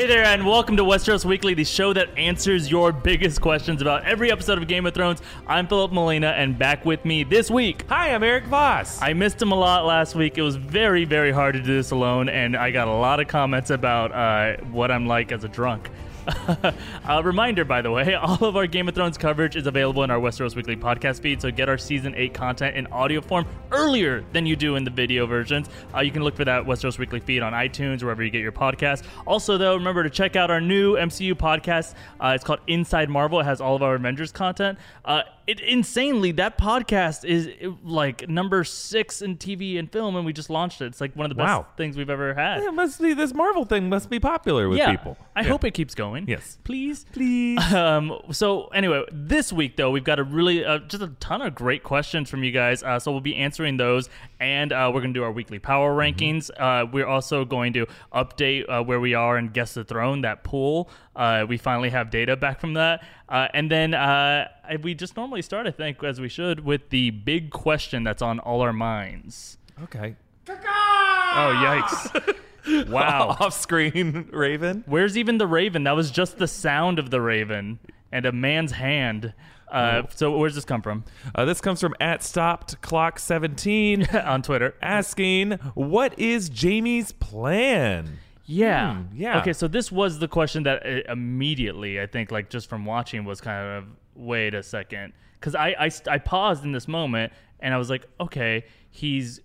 Hey there, and welcome to Westeros Weekly, the show that answers your biggest questions about every episode of Game of Thrones. I'm Philip Molina, and back with me this week. Hi, I'm Eric Voss. I missed him a lot last week. It was very, very hard to do this alone, and I got a lot of comments about uh, what I'm like as a drunk. a reminder, by the way, all of our Game of Thrones coverage is available in our Westeros Weekly podcast feed, so get our season 8 content in audio form earlier than you do in the video versions. Uh, you can look for that Westeros Weekly feed on iTunes, wherever you get your podcast. Also, though, remember to check out our new MCU podcast. Uh, it's called Inside Marvel. It has all of our Avengers content. Uh, it, insanely, that podcast is like number six in TV and film, and we just launched it. It's like one of the best Wow. things we've ever had. it must be this Marvel thing must be popular with yeah, people. I hope it keeps going. Yes. please, Please. Um, so anyway, this week though we've got a really uh, just a ton of great questions from you guys. Uh, so we'll be answering those, and uh, we're gonna do our weekly power rankings. Uh, we're also going to update uh, where we are in Guess the Throne, that pool. Uh, we finally have data back from that, uh, and then uh, we just normally start, I think, as we should, with the big question that's on all our minds. Okay. Oh yikes! wow. Off screen Raven. Where's even the raven? That was just the sound of the raven and a man's hand. Uh, so where's this come from? Uh, this comes from at stopped clock 17 On Twitter. asking, What is Jaime's plan? Yeah. Hmm, yeah. Okay, so this was the question that uh, immediately, I think, like just from watching, was kind of wait a second. Because I, I, I paused in this moment and I was like, okay, he's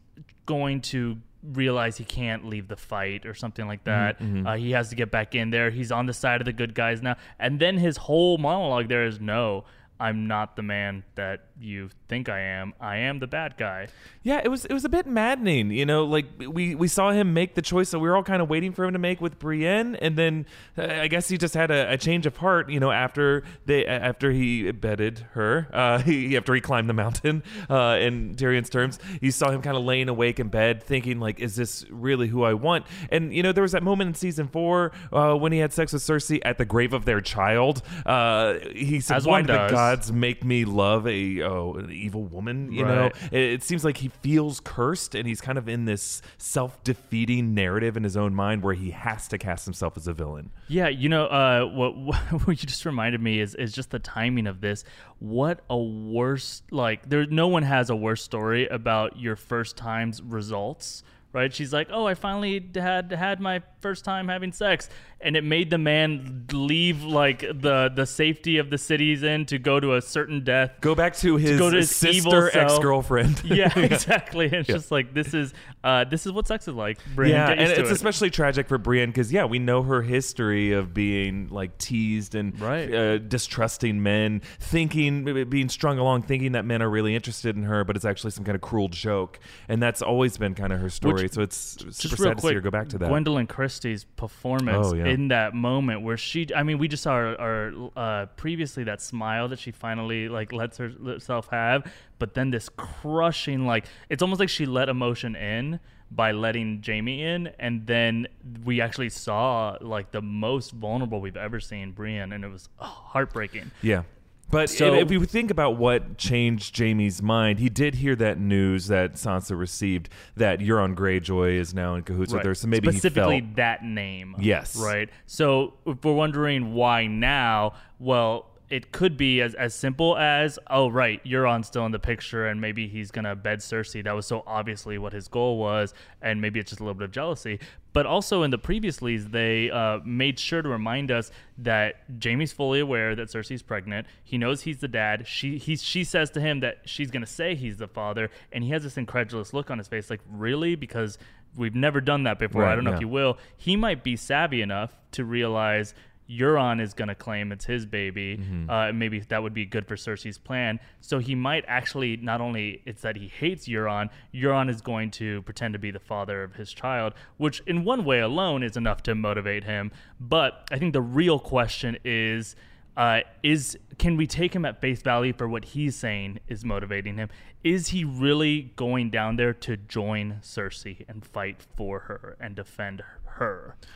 going to realize he can't leave the fight or something like that. Uh, he has to get back in there. He's on the side of the good guys now. And then his whole monologue there is no. I'm not the man that you think I am. I am the bad guy. Yeah, it was it was a bit maddening, you know. Like we we saw him make the choice that we were all kind of waiting for him to make with Brienne, and then uh, I guess he just had a, a change of heart, you know, after they after he bedded her, uh, he after he climbed the mountain. Uh, in Tyrion's terms, you saw him kind of laying awake in bed, thinking like, "Is this really who I want?" And you know, there was that moment in season four uh, when he had sex with Cersei at the grave of their child. Uh, he said, As "Why did the gods make me love a oh, an evil woman?" You know, it, it seems like he feels cursed and he's kind of in this self-defeating narrative in his own mind where he has to cast himself as a villain Yeah, you know, uh, what, what you just reminded me is is just the timing of this. What a worse like there. No one has a worse story about your first time's results, right? She's like, oh, I finally had had my first time having sex, and it made the man leave like the the safety of the cities in to go to a certain death. go back to his, go to his sister ex-girlfriend Yeah, exactly. And it's Yeah. just like this is uh, this is what sex is like. Brienne, yeah and it's it. especially tragic for brienne because yeah we know her history of being like teased and Right. uh, distrusting men thinking being strung along thinking that men are really interested in her but it's actually some kind of cruel joke and that's always been kind of her story Which- so it's just super real sad to see quick, her go back to that Gwendoline Christie's performance Oh, yeah. in that moment where she, I mean, we just saw her, her uh, previously that smile that she finally like lets herself have, but then this crushing, like it's almost like she let emotion in by letting Jaime in, and then we actually saw like the most vulnerable we've ever seen Brienne, and it was oh, heartbreaking. Yeah. But So- if, if you think about what changed Jaime's mind, he did hear that news that Sansa received that Euron Greyjoy is now in cahoots with her. So maybe specifically he felt that name. Yes. Right. So if we're wondering why now, well, it could be as, as simple as, oh right, Euron's still in the picture and maybe he's gonna bed Cersei. That was so obviously what his goal was, and maybe it's just a little bit of jealousy. But also in the previous leads, they uh, made sure to remind us that Jaime's fully aware that Cersei's pregnant. He knows he's the dad. She he she says to him that she's gonna say he's the father, and he has this incredulous look on his face, like really because we've never done that before. I don't know if yeah. you will. He might be savvy enough to realize Euron is going to claim it's his baby. Mm-hmm. Uh, maybe that would be good for Cersei's plan. So he might actually not only it's that he hates Euron. Euron is going to pretend to be the father of his child, which in one way alone is enough to motivate him. But I think the real question is. Uh, is can we take him at face value for what he's saying is motivating him? Is he really going down there to join Cersei and fight for her and defend her?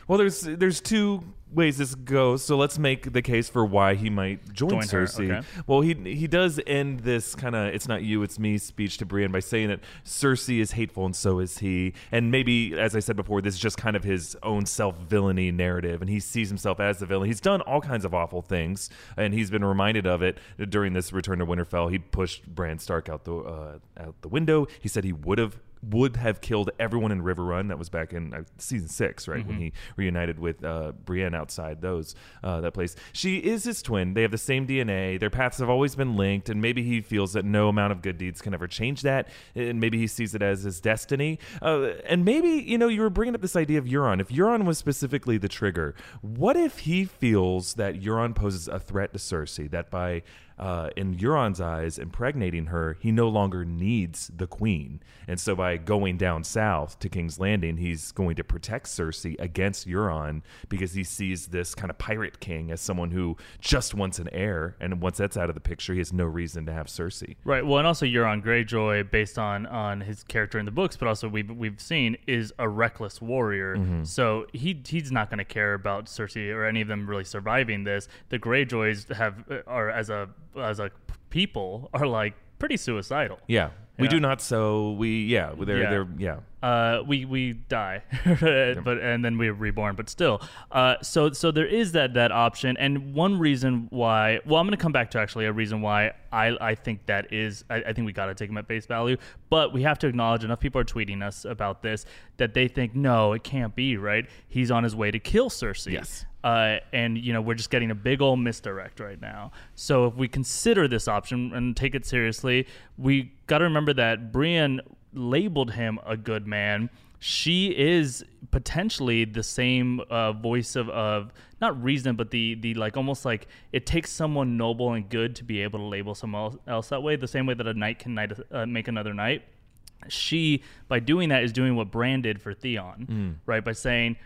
Well, there's there's two ways this goes. So let's make the case for why he might join, Join her, Cersei. okay. Well, he he does end this kind of "it's not you, it's me" speech to Brienne by saying that Cersei is hateful and so is he. And maybe, as I said before, this is just kind of his own self villainy narrative, and he sees himself as the villain. He's done all kinds of awful things, and he's been reminded of it during this Return to Winterfell. He pushed Bran Stark out the uh, out the window. He said he would have would have killed everyone in Riverrun. That was back in uh, season six, right when he reunited with uh, Brienne outside those uh, that place. She is his twin. They have the same DNA. Their paths have always been linked, and maybe he feels that no amount of good deeds can ever change that. And maybe he sees it as his destiny. Uh, and maybe you know you were bringing up this idea of Euron. If Euron was specifically the trigger, what if he feels that Euron poses a threat to Cersei? That by uh, in Euron's eyes, impregnating her, he no longer needs the queen. And so by going down south to King's Landing, he's going to protect Cersei against Euron because he sees this kind of pirate king as someone who just wants an heir. And once that's out of the picture, he has no reason to have Cersei. Right. Well, and also Euron Greyjoy, based on on his character in the books, but also we've we've seen is a reckless warrior. Mm-hmm. So he he's not going to care about Cersei or any of them really surviving this. The Greyjoys have are as a as a people are like pretty suicidal. Yeah. We do not so we yeah, they're Yeah. they're yeah. uh, we we die, but and then we're reborn. But still, uh, so so there is that that option, and one reason why. Well, I'm going to come back to actually a reason why I I think that is. I, I think we got to take them at face value, but we have to acknowledge enough people are tweeting us about this that they think no, it can't be right. He's on his way to kill Cersei. Yes. Uh, and you know we're just getting a big old misdirect right now. So if we consider this option and take it seriously, we got to remember that Brienne labeled him a good man. She is potentially the same uh, voice of, of not reason, but the the like almost like it takes someone noble and good to be able to label someone else, else that way. The same way that a knight can knight, uh, make another knight she by doing that is doing what Bran did for Theon, right? By saying,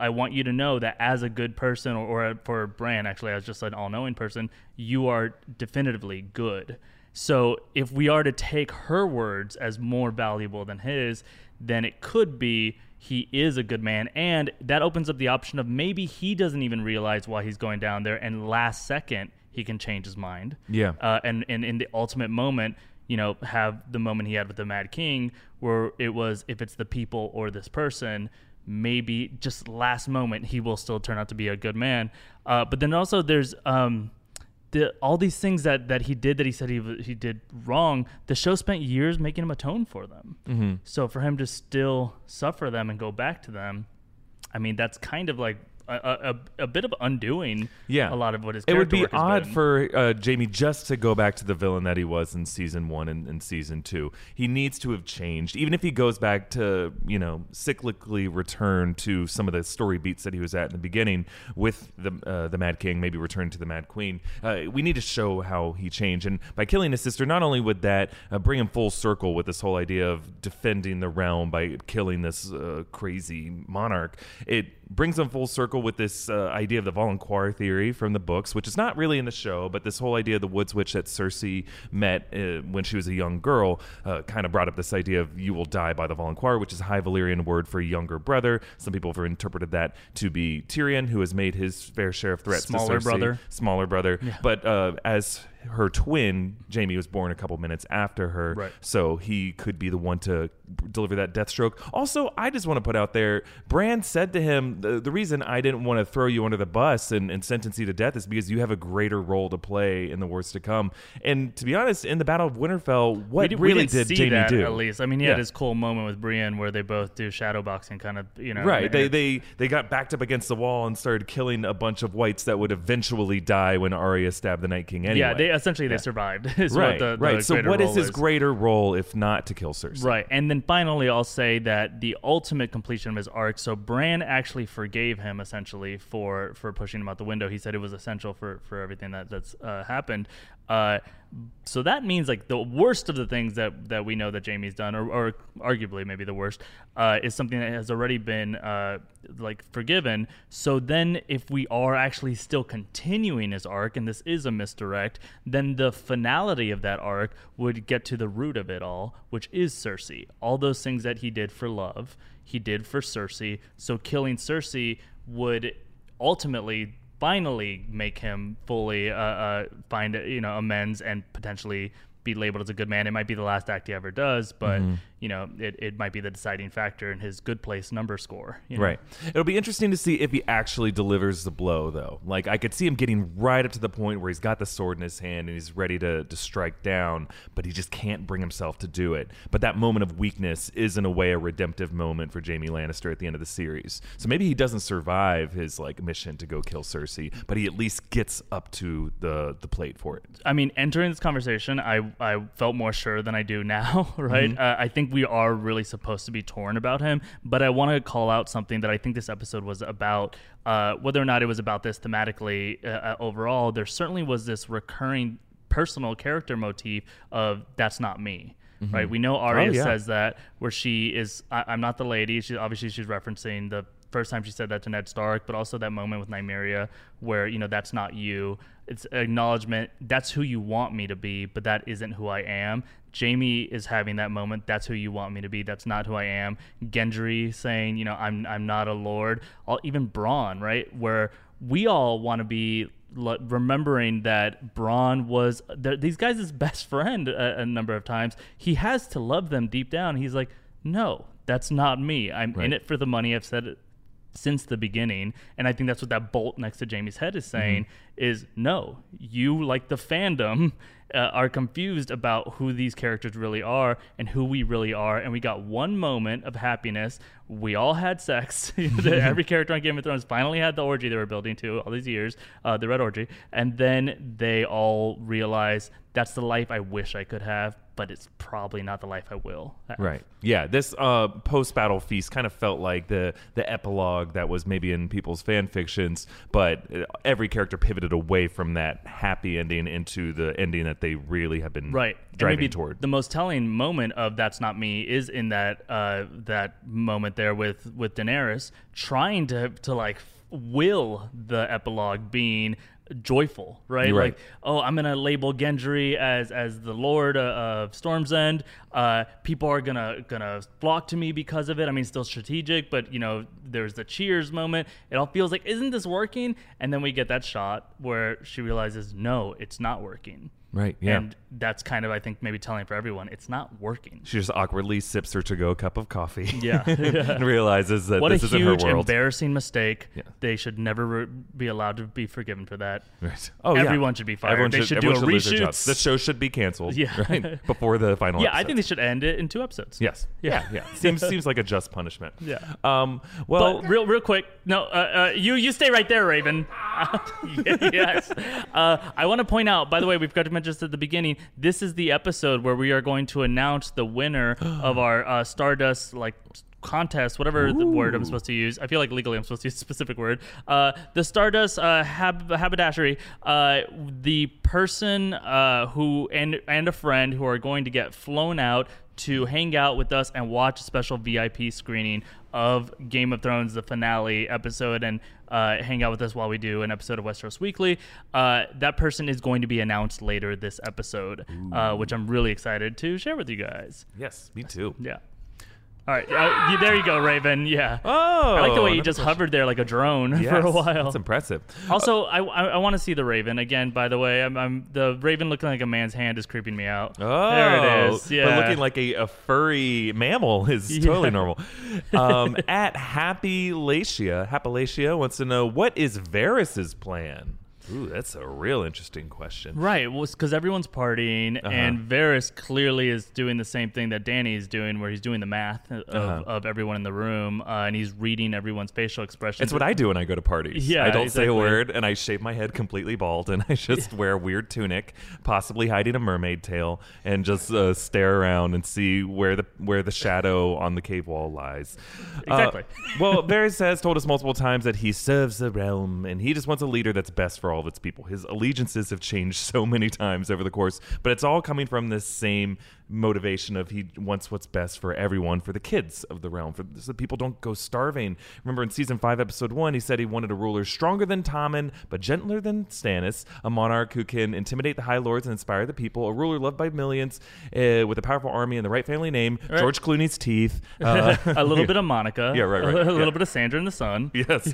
"I want you to know that as a good person, or, or for Bran, actually as just an all-knowing person, you are definitively good." So if we are to take her words as more valuable than his, then it could be he is a good man, and that opens up the option of maybe he doesn't even realize why he's going down there, and last second he can change his mind Yeah. uh, and, and in the ultimate moment, you know, have the moment he had with the Mad King, where it was if it's the people or this person, maybe just last moment he will still turn out to be a good man. Uh, but then also there's um, the all these things that that he did that he said he he did wrong. The show spent years making him atone for them. Mm-hmm. So for him to still suffer them and go back to them, I mean, that's kind of like. A, a, a bit of undoing Yeah, a lot of what his It would be odd been. for uh, Jaime just to go back to the villain that he was in season one and, and season two. He needs to have changed, even if he goes back to you know cyclically return to some of the story beats that he was at in the beginning with the uh, the Mad King, maybe return to the Mad Queen. Uh, we need to show how he changed, and by killing his sister, not only would that uh, bring him full circle with this whole idea of defending the realm by killing this uh, crazy monarch, it brings them full circle with this uh, idea of the Valonqar theory from the books, which is not really in the show, but this whole idea of the Woods Witch that Cersei met uh, when she was a young girl uh, kind of brought up this idea of you will die by the Valonqar, which is a High Valyrian word for younger brother. Some people have interpreted that to be Tyrion, who has made his fair share of threats Smaller to Cersei. brother. Smaller brother. But uh, as her twin, Jaime was born a couple minutes after her, Right. so he could be the one to deliver that death stroke. Also, I just want to put out there, Bran said to him, the, the reason I didn't want to throw you under the bus and, and sentence you to death is because you have a greater role to play in the wars to come. And to be honest, in the Battle of Winterfell, what we, did- we really didn't Jaime that, do? At least, I mean, he Yeah. had his cool moment with Brienne where they both do shadow boxing, kind of, you know. Right. They, they they got backed up against the wall and started killing a bunch of whites that would eventually die when Arya stabbed the Night King anyway. yeah, they essentially they survived. Is right. what the, the right. So what is his greater role if not to kill Cersei? Right. And then finally, I'll say that the ultimate completion of his arc. So Bran actually forgave him essentially for for pushing him out the window. He said it was essential for for everything that that's uh, happened. Uh, so that means like the worst of the things that that we know that Jaime's done, or, or arguably maybe the worst, uh, is something that has already been uh, like forgiven. So then, if we are actually still continuing his arc, and this is a misdirect, then the finality of that arc would get to the root of it all, which is Cersei. All those things that he did for love, he did for Cersei. So killing Cersei would ultimately finally make him fully uh, uh, find you know amends and potentially be labeled as a good man. It might be the last act he ever does, but Mm-hmm. You know, it, it might be the deciding factor in his good place number score. you know? Right. It'll be interesting to see if he actually delivers the blow, though. Like I could see him getting right up to the point where he's got the sword in his hand and he's ready to, to strike down, but he just can't bring himself to do it. But that moment of weakness is, in a way, a redemptive moment for Jaime Lannister at the end of the series. So maybe he doesn't survive his like mission to go kill Cersei, but he at least gets up to the the plate for it. I mean, entering this conversation, I I felt more sure than I do now. Right? Mm-hmm. Uh, I think we are really supposed to be torn about him, but I want to call out something that I think this episode was about. Uh, whether or not it was about this thematically uh, uh, overall, there certainly was this recurring personal character motif of "that's not me." Mm-hmm. Right? We know Arya Oh, yeah. says that where she is. I, I'm not the lady. She obviously she's referencing the first time she said that to Ned Stark, but also that moment with Nymeria where you know that's not you. It's acknowledgement. That's who you want me to be, but that isn't who I am. Jaime is having that moment. That's who you want me to be. That's not who I am. Gendry saying, you know, I'm I'm not a lord. All, even Bronn, right, where we all want to be l- remembering that Bronn was these guys' best friend a, a number of times. He has to love them deep down. He's like, no, that's not me. I'm in it for the money. I've said it since the beginning, and I think that's what that bolt next to Jaime's head is saying: mm-hmm. Is no, you like the fandom. Uh, are confused about who these characters really are and who we really are, and we got one moment of happiness. We all had sex. Every character on Game of Thrones finally had the orgy they were building to all these years, uh, the Red Orgy, and then they all realize that's the life I wish I could have, but it's probably not the life I will. Have. Right. Yeah. This uh, post battle feast kind of felt like the the epilogue that was maybe in people's fan fictions, but uh, every character pivoted away from that happy ending into the ending that they really have been right driving maybe toward. the most telling moment of that's not me is in that uh that moment there with with daenerys trying to to like will the epilogue being joyful right? Right. like oh i'm gonna label gendry as as the lord uh, of storm's end uh people are gonna gonna flock to me because of it. I mean still strategic but you know there's the cheers moment. It all feels like isn't this working? And then we get that shot where she realizes no it's not working Right, yeah. and that's kind of, I think, maybe telling for everyone. It's not working. she just awkwardly sips her to go cup of coffee. Yeah. and realizes that what this isn't her world. What a huge, embarrassing mistake. Yeah. They should never re- be allowed to be forgiven for that. Right. Oh, yeah. Everyone should be fired. They should do everyone a lose their reshoots. The show should be canceled. Yeah. Right. Before the final. Yeah, I think they should end it in two episodes. Yes. Yeah. Yeah. Yeah. Seems seems like a just punishment. Yeah. Um. Well. But real, real quick, no, uh, uh, you, you stay right there, Raven. yes. Uh, I want to point out, by the way, we've got to mention this at the beginning. This is the episode where we are going to announce the winner of our uh, Stardust like contest, whatever the word I'm supposed to use. I feel like legally I'm supposed to use a specific word. Uh, the Stardust uh, hab- haberdashery. Uh, the person uh, who and and a friend who are going to get flown out to hang out with us and watch a special VIP screening of Game of Thrones, the finale episode, and uh, hang out with us while we do an episode of Westeros Weekly. Uh, that person is going to be announced later this episode, uh, which I'm really excited to share with you guys. yes. Me too. Yeah. All right. Uh, there you go, Raven. Yeah. Oh. I like the way you just hovered there like a drone for a while. That's impressive. Also, I, I, I want to see the Raven again. By the way, I'm, I'm the Raven looking like a man's hand is creeping me out. Oh, there it is. Yeah, But looking like a, a furry mammal is Yeah. totally normal. Um, at Happy Latia, Happalatia wants to know what is Varys's plan? Ooh, that's a real interesting question. Right, well, because everyone's partying, Uh-huh. and Varys clearly is doing the same thing that Dany is doing, where he's doing the math of, Uh-huh. of everyone in the room, uh, and he's reading everyone's facial expressions. It's what I do when I go to parties. Yeah, I don't say a word, and I shave my head completely bald, and I just wear a weird tunic, possibly hiding a mermaid tail, and just uh, stare around and see where the where the shadow on the cave wall lies. Uh, Exactly. well, Varys has told us multiple times that he serves the realm, and he just wants a leader that's best for all of its people. His allegiances have changed so many times over the course, but it's all coming from this same motivation of he wants what's best for everyone, for the kids of the realm, for so people don't go starving. Remember in season five, episode one, he said he wanted a ruler stronger than Tommen, but gentler than Stannis, a monarch who can intimidate the high lords and inspire the people, a ruler loved by millions, uh, with a powerful army and the right family name, Right. George Clooney's teeth, uh, a little bit of Monica. Yeah, right, right. A, little Yeah. bit of Sandra in the sun. yes.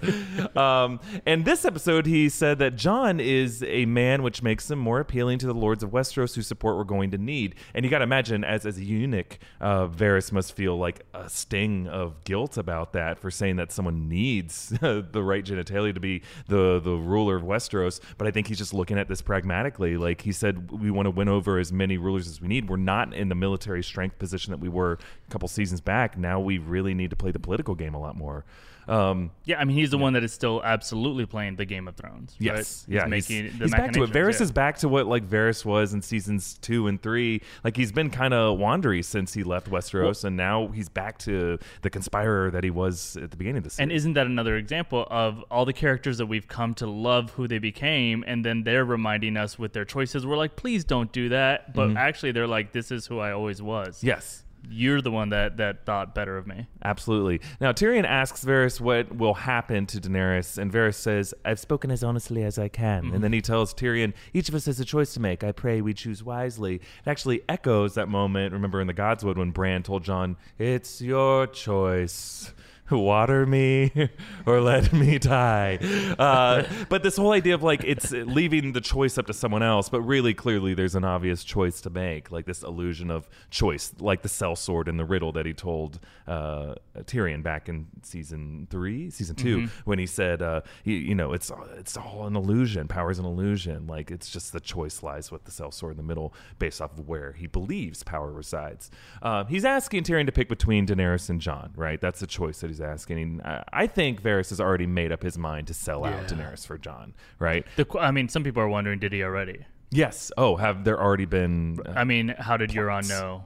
Um, and this episode, he said that Jon is a man which makes him more appealing to the lords of Westeros whose support we're going to need. And you got to imagine, as, as a eunuch, uh, Varys must feel like a sting of guilt about that for saying that someone needs the right genitalia to be the, the ruler of Westeros. But I think he's just looking at this pragmatically. Like he said, we want to win over as many rulers as we need. We're not in the military strength position that we were a couple seasons back. Now we really need to play the political game a lot more. Um, Yeah, I mean he's the one that is still absolutely playing the Game of Thrones. right? Yes, He's yeah, making he's, the he's back to it. Varys yeah. is back to what like Varys was in seasons two and three. Like he's been kind of wandery since he left Westeros, and now he's back to the conspirer that he was at the beginning of the series. And isn't that another example of all the characters that we've come to love who they became, and then they're reminding us with their choices? We're like, please don't do that. But actually, they're like, this is who I always was. Mm-hmm. yes, You're the one that, that thought better of me. Absolutely. Now, Tyrion asks Varys what will happen to Daenerys, and Varys says, I've spoken as honestly as I can. And then mm-hmm. he tells Tyrion, Each of us has a choice to make. I pray we choose wisely. It actually echoes that moment, remember in the Godswood when Bran told Jon, It's your choice. Water me or let me die. Uh, but this whole idea of like it's leaving the choice up to someone else, but really clearly there's an obvious choice to make, like this illusion of choice, like the cell sword and the riddle that he told uh, Tyrion back in season three, season 2 when he said, uh, he, you know, it's it's all an illusion. Power is an illusion. Like it's just the choice lies with the cell sword in the middle, based off of where he believes power resides. Uh, he's asking Tyrion to pick between Daenerys and Jon, right? That's the choice that he's asking. I, I think Varys has already made up his mind to sell out Yeah. Daenerys for Jon, right? The, I mean, some people are wondering, did he already? Yes. Oh, have there already been? uh, I mean, how did Plots. Euron know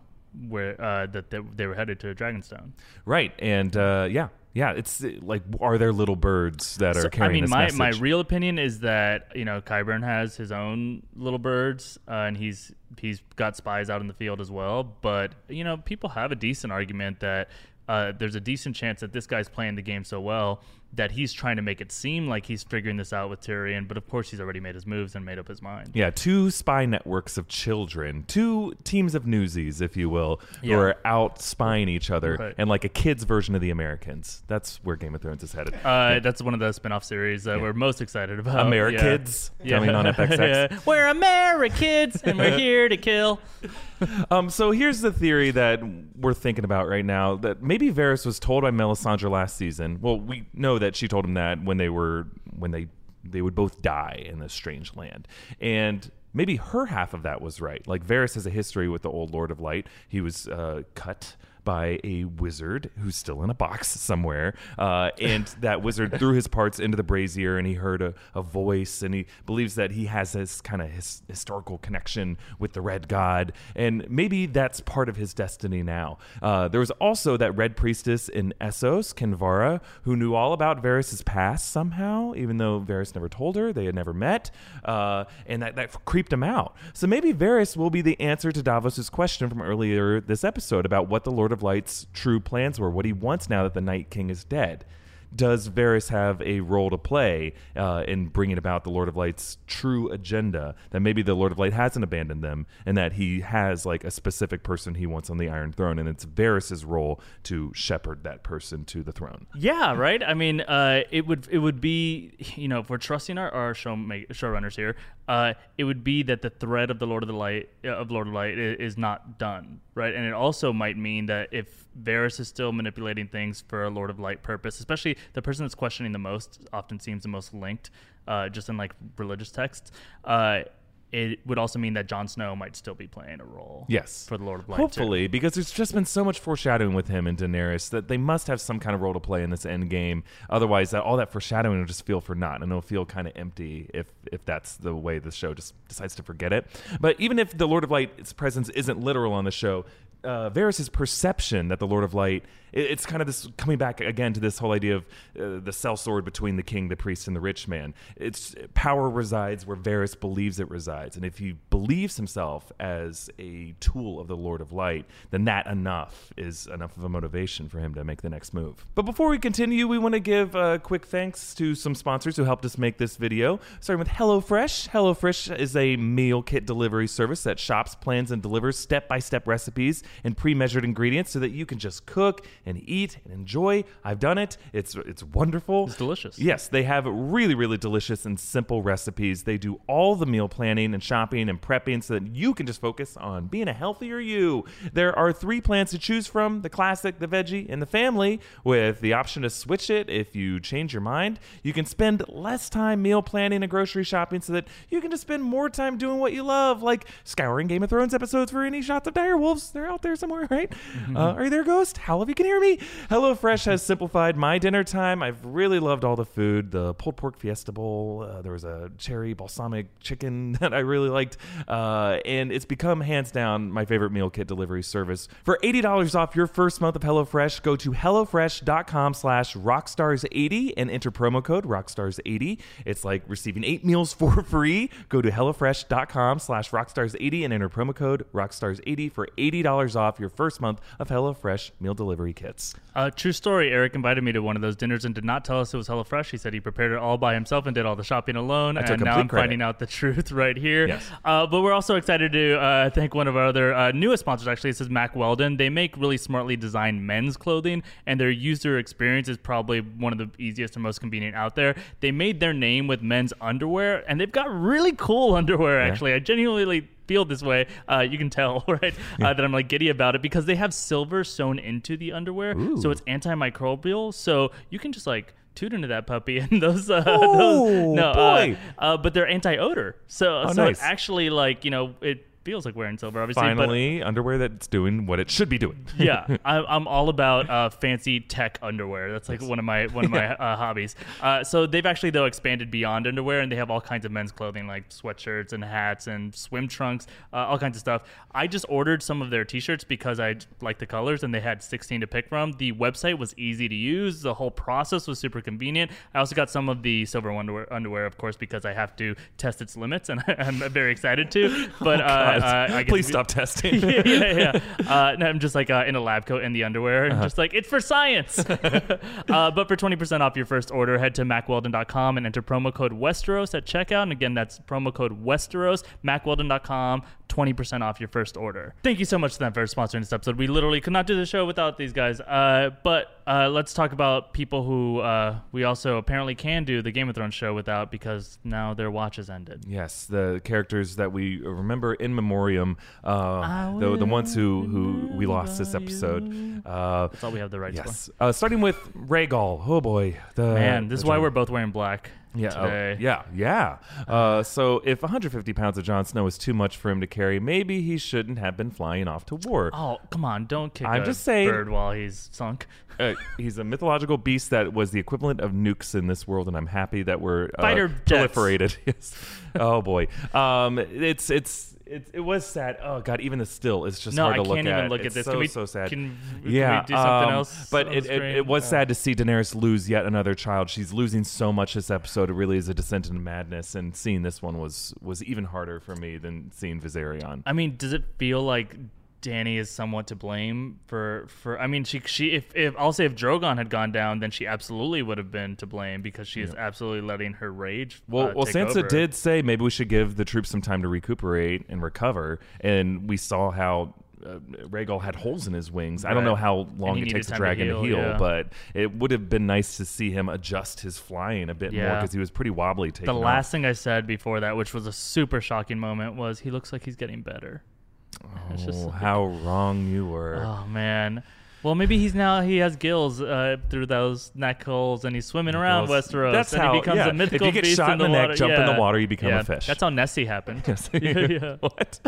where uh, that they, they were headed to Dragonstone? right. And uh, yeah, yeah. It's like, are there little birds that are So, I mean, this my, message? my real opinion is that you know Qyburn has his own little birds, uh, and he's he's got spies out in the field as well. But you know, people have a decent argument that uh, there's a decent chance that this guy's playing the game so well that he's trying to make it seem like he's figuring this out with Tyrion. But of course, he's already made his moves and made up his mind. Yeah, two spy networks of children, two teams of newsies, if you will, who are out spying each other, Right. and like a kid's version of the Americans. That's where Game of Thrones is headed. Uh, That's one of the spin-off series that we're most excited about. Amerikids yeah. coming on FXX. Yeah. We're Americans and we're here to kill. Um, so here's the theory that we're thinking about right now: that maybe Varys was told by Melisandre last season. Well, we know that she told him that when they were when they they would both die in this strange land, and maybe her half of that was right. Like Varys has a history with the old Lord of Light. He was uh, cut by a wizard who's still in a box somewhere. Uh, and that wizard threw his parts into the brazier and he heard a, a voice and he believes that he has this kind of his, historical connection with the red god. And maybe that's part of his destiny now. Uh, there was also that red priestess in Essos, Kinvara, who knew all about Varys' past somehow, even though Varys never told her, they had never met. Uh, and that, that creeped him out. So maybe Varys will be the answer to Davos's question from earlier this episode about what the Lord of Light's true plans were, what he wants now that the Night King is dead. Does Varys have a role to play uh, in bringing about the Lord of Light's true agenda? That maybe the Lord of Light hasn't abandoned them, and that he has like a specific person he wants on the Iron Throne, and it's Varys's role to shepherd that person to the throne. Yeah, right. I mean, uh, it would it would be you know if we're trusting our, our show make, showrunners here, uh, it would be that the thread of the Lord of the Light uh, of Lord of Light is, is not done, right? And it also might mean that if Varys is still manipulating things for a Lord of Light purpose, especially the person that's questioning the most often seems the most linked, uh, just in like religious texts. Uh, it would also mean that Jon Snow might still be playing a role. Yes. for the Lord of Light. too. Hopefully, because there's just been so much foreshadowing with him and Daenerys that they must have some kind of role to play in this end game. Otherwise, that all that foreshadowing will just feel for naught, and it'll feel kind of empty if if that's the way the show just decides to forget it. But even if the Lord of Light's presence isn't literal on the show, uh, Varys' perception that the Lord of Light, it, it's kind of this coming back again to this whole idea of uh, the sellsword between the king, the priest, and the rich man. It's power resides where Varys believes it resides, and if he believes himself as a tool of the Lord of Light, then that enough is enough of a motivation for him to make the next move. But before we continue, we want to give a quick thanks to some sponsors who helped us make this video. Starting with HelloFresh. HelloFresh is a meal kit delivery service that shops, plans, and delivers step-by-step recipes and pre-measured ingredients so that you can just cook and eat and enjoy. I've done it. It's it's wonderful. It's delicious. Yes, they have really really delicious and simple recipes. They do all the meal planning and shopping and prepping so that you can just focus on being a healthier you. There are 3 plans to choose from: the classic, the veggie, and the family with the option to switch it if you change your mind. You can spend less time meal planning and grocery shopping so that you can just spend more time doing what you love, like scouring Game of Thrones episodes for any shots of dire wolves. They're out there somewhere, right? Mm-hmm. Uh, are you there, Ghost? Howl if you can hear me. HelloFresh has simplified my dinner time. I've really loved all the food. The pulled pork fiesta bowl. Uh, there was a cherry balsamic chicken that I really liked, uh, and it's become hands down my favorite meal kit delivery service. For eighty dollars off your first month of HelloFresh, go to hellofresh.com/slash rockstars80 and enter promo code rockstars80. It's like receiving eight meals for free. Go to hellofresh.com slash rockstars80 and enter promo code rockstars80 for $80 off your first month of HelloFresh meal delivery kits. Uh, true story. Eric invited me to one of those dinners and did not tell us it was HelloFresh. He said he prepared it all by himself and did all the shopping alone. took and now I'm credit. finding out the truth right here. Yes. Uh, but we're also excited to uh, thank one of our other uh, newest sponsors. Actually, this is Mack Weldon. They make really smartly designed men's clothing, and their user experience is probably one of the easiest and most convenient out there. They made their name with men's underwear, and they've got really cool underwear. Actually, I genuinely feel this way. Uh, you can tell, right, uh, that I'm like giddy about it because they have silver sewn into the underwear, so it's antimicrobial. So you can just like toot into that puppy and those, uh, Oh, those no, uh, boy. uh, but they're anti-odor. So, Oh, so nice. it actually like you know it feels like wearing silver, obviously. but Finally, underwear that's doing what it should be doing. yeah, I, I'm all about uh, fancy tech underwear. That's like one of my one of my uh, hobbies. Uh, so they've actually though expanded beyond underwear, and they have all kinds of men's clothing like sweatshirts and hats and swim trunks, uh, all kinds of stuff. I just ordered some of their T-shirts because I like the colors, and they had 16 to pick from. The website was easy to use. The whole process was super convenient. I also got some of the silver underwear, underwear of course, because I have to test its limits, and I'm very excited to. But uh, uh, I Please to- stop testing. yeah, yeah, yeah. Uh, no, I'm just like uh, in a lab coat and the underwear, and just like it's for science. uh, but for 20% off your first order, head to mackweldon.com and enter promo code Westeros at checkout. And again, that's promo code Westeros. Mackweldon.com. 20% off your first order. Thank you so much to them for sponsoring this episode. We literally could not do the show without these guys. Uh, but uh, let's talk about people who uh, we also apparently can do the Game of Thrones show without because now their watch has ended. Yes, the characters that we remember in memoriam, uh, the the ones who who we lost this episode. Uh, That's all we have the rights for. yes, uh, starting with Rhaegal. Oh boy, the Man, this is why we're both wearing black yeah oh, yeah yeah. Uh, so if 150 pounds of Jon Snow is too much for him to carry, maybe he shouldn't have been flying off to war. Oh, come on. Don't kick I'm just saying- bird while he's sunk. Uh, he's a mythological beast that was the equivalent of nukes in this world, and I'm happy that we're uh, Fighter proliferated. yes. Oh boy. Um, it's it's. It, it was sad. Oh god, even the still is just No, hard I to look can't at. even look It's at this. So Can we- so sad. can- can yeah, we do something um, else But it, it, it was sad to see Daenerys lose yet another child. She's losing so much this episode. It really is a descent into madness, and seeing this one was was even harder for me than seeing Viserion. I mean, does it feel like Dany is somewhat to blame for for? I mean, she she if if I'll say if Drogon had gone down, then she absolutely would have been to blame because she is absolutely letting her rage. Well, uh, well, Sansa over. did say maybe we should give the troops some time to recuperate and recover, and we saw how uh, Rhaegal had holes in his wings. I don't know how long it takes a time to dragon to heal, heal, yeah. but it would have been nice to see him adjust his flying a bit more because he was pretty wobbly. Taking The off. last thing I said before that, which was a super shocking moment, was he looks like he's getting better. It's just Oh, like- how wrong you were. Oh man. Well, maybe he's now he has gills uh, through those neck holes, and he's swimming around Well, Westeros. that's and how- he becomes yeah. a If mythical you get beast shot in the neck, water. jump in the water, you become a fish. That's how Nessie happened. Yes. yeah, yeah. what?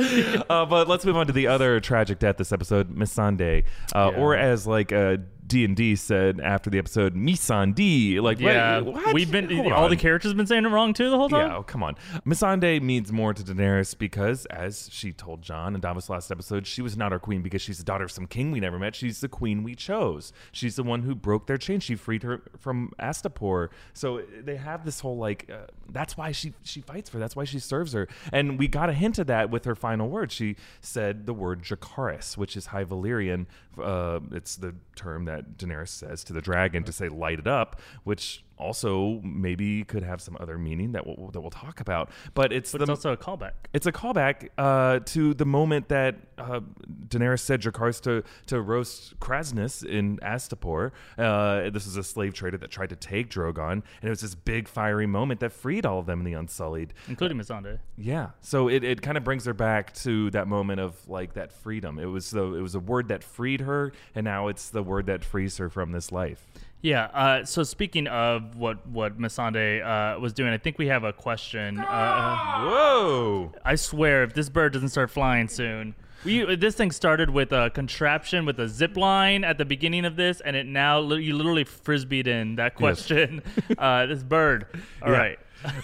uh, but let's move on to the other tragic death this episode, Missandei, uh, Yeah. or as like uh, D and D said after the episode Missandei. Like, Yeah, what? what? we've been Hold all on. the characters have been saying it wrong too the whole time. Yeah, oh, come on. Missandei means more to Daenerys because, as she told Jon in Davos last episode, she was not our queen because she's the daughter of some king we never met. She's the queen we chose. She's the one who broke their chain. She freed her from Astapor. So they have this whole like. Uh, that's why she she fights for. That's why she serves her. And we got a hint of that with her final words. She said the word Dracarys, which is High Valyrian. Uh, it's the term that Daenerys says to the dragon to say "light it up," which also maybe could have some other meaning that we'll, that we'll talk about. But it's But the it's also a callback. it's a callback uh, to the moment that uh, Daenerys said Dracarys to, to roast Kraznys in Astapor. Uh, this is a slave trader that tried to take Drogon, and it was this big fiery moment that freed all of them in the Unsullied. including Missandei. Yeah, so it, it kind of brings her back to that moment of like that freedom. It was the it was a word that freed her, and now it's the word that frees her from this life. Yeah. Uh, so speaking of what what Missandei uh, was doing, I think we have a question. Uh, Whoa! I swear, if this bird doesn't start flying soon. We, this thing started with a contraption with a zip line at the beginning of this, and it now you literally frisbeed in that question. uh, this bird. All Yeah. right.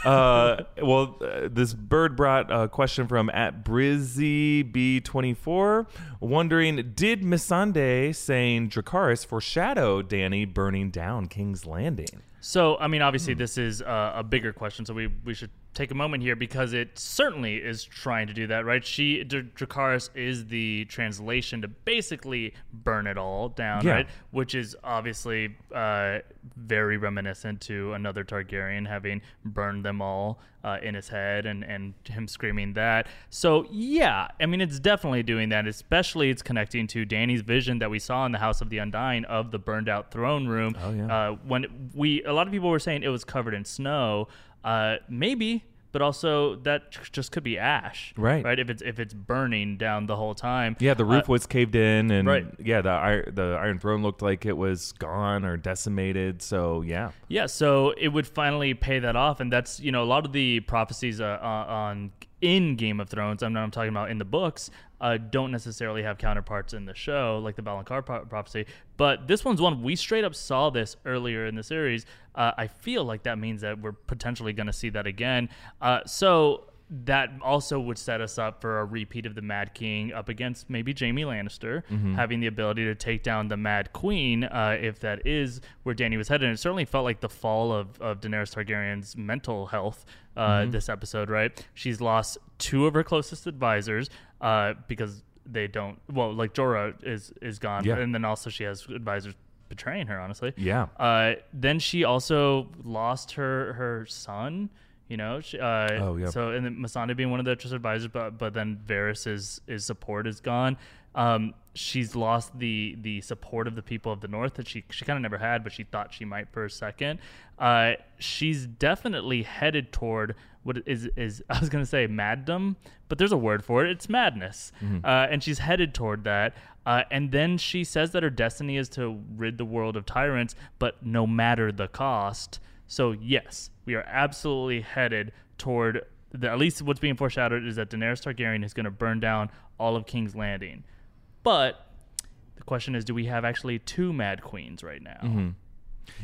Uh, well, uh, this bird brought a question from at Brizzy B24, wondering did Missandei saying Dracarys foreshadow Dany burning down King's Landing? So, I mean, obviously, this is uh, a bigger question, so we, we should take a moment here because it certainly is trying to do that, right? She, Dracarys is the translation to basically burn it all down, Yeah. right? Which is obviously uh, very reminiscent to another Targaryen having burned them all uh, in his head and, and him screaming that. So, yeah, I mean, it's definitely doing that, especially it's connecting to Dany's vision that we saw in the House of the Undying of the burned out throne room. Oh, yeah. Uh, when we, a lot of people were saying it was covered in snow. Uh, maybe, but also that just could be ash, Right. Right. If it's if it's burning down the whole time. Yeah, the roof Uh, was caved in, and right. yeah, the the Iron Throne looked like it was gone or decimated. So yeah, Yeah, so it would finally pay that off, and that's you know a lot of the prophecies uh, uh, on in Game of Thrones. I'm not I'm talking about in the books. Uh, don't necessarily have counterparts in the show, like the Valonqar pro- prophecy. But this one's one we straight up saw this earlier in the series. Uh, I feel like that means that we're potentially going to see that again. Uh, so that also would set us up for a repeat of the Mad King up against maybe Jaime Lannister, having the ability to take down the Mad Queen, uh, if that is where Dany was headed. And it certainly felt like the fall of, of Daenerys Targaryen's mental health uh, this episode, right? She's lost two of her closest advisors uh, because they don't, well, like Jorah is, is gone. Yeah. And then also she has advisors betraying her, honestly. yeah, Uh, then she also lost her her son. You know, she, uh, Oh, yeah. So and then Masanda being one of the trusted advisors, but but then Varys' his support is gone. Um, she's lost the the support of the people of the North that she she kind of never had, but she thought she might for a second. Uh, she's definitely headed toward what is is I was gonna say maddom, but there's a word for it. It's madness, uh, and she's headed toward that. Uh, and then she says that her destiny is to rid the world of tyrants, but no matter the cost. So yes, we are absolutely headed toward. The, at least what's being foreshadowed is that Daenerys Targaryen is going to burn down all of King's Landing. But the question is, do we have actually two Mad Queens right now? Mm-hmm.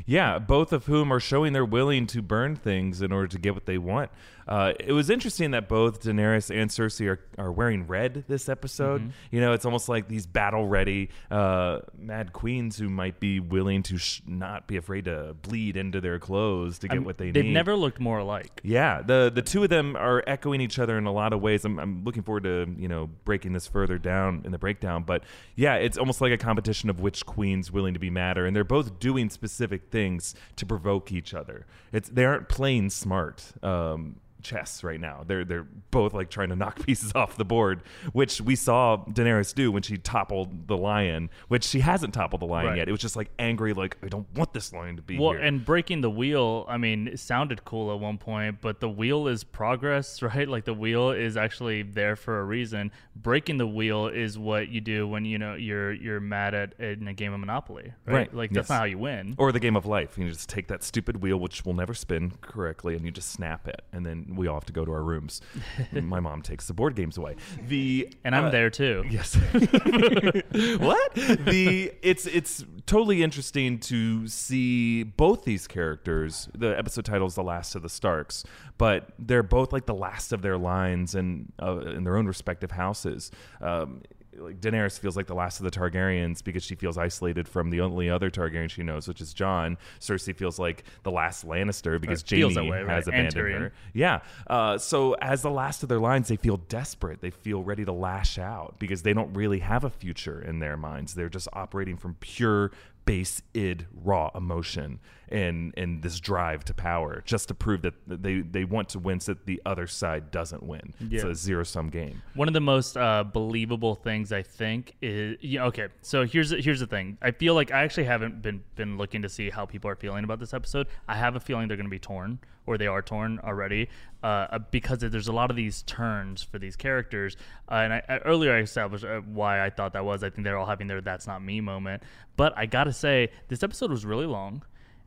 yeah. Both of whom are showing they're willing to burn things in order to get what they want. Uh, it was interesting that both Daenerys and Cersei are, are wearing red this episode. Mm-hmm. You know, it's almost like these battle ready uh, mad queens who might be willing to sh- not be afraid to bleed into their clothes to get I'm- what they need. They've never looked more alike. Yeah, the the two of them are echoing each other in a lot of ways. I'm, I'm looking forward to you know breaking this further down in the breakdown. But yeah, it's almost like a competition of which queen's willing to be madder, and they're both doing specific things to provoke each other. It's they aren't playing smart. Um, chess right now they're they're both like trying to knock pieces off the board which we saw Daenerys do when she toppled the lion which she hasn't toppled the lion Right. yet it was just like angry like I don't want this lion to be Well, here and breaking the wheel, I mean, it sounded cool at one point, but the wheel is progress, right? Like the wheel is actually there for a reason. Breaking the wheel is what you do when you know you're you're mad at in a game of Monopoly, right? Right, Like yes. that's not how you win. or the game of life. You just take that stupid wheel, which will never spin correctly, and you just snap it. And then we all have to go to our rooms. My mom takes the board games away. The And I'm uh, there too. Yes. what? The it's it's totally interesting to see both these characters. The episode title is "The Last of the Starks," but they're both like the last of their lines and uh, in their own respective houses. Um, like Daenerys feels like the last of the Targaryens because she feels isolated from the only other Targaryen she knows, which is Jon. Cersei feels like the last Lannister because feels Jaime way, right? has And abandoned her. Yeah. Uh, so as the last of their lines, they feel desperate. They feel ready to lash out because they don't really have a future in their minds. They're just operating from pure base id raw emotion and and this drive to power just to prove that they they want to win so that the other side doesn't win. It's a zero sum game. One of the most uh, believable things I think is yeah, okay. So here's here's the thing. I feel like I actually haven't been been looking to see how people are feeling about this episode. I have a feeling they're going to be torn, or they are torn already, uh, uh, because there's a lot of these turns for these characters. Uh, and I, I, earlier I established uh, why I thought that was. I think they're all having their "that's not me" moment. But I gotta say, this episode was really long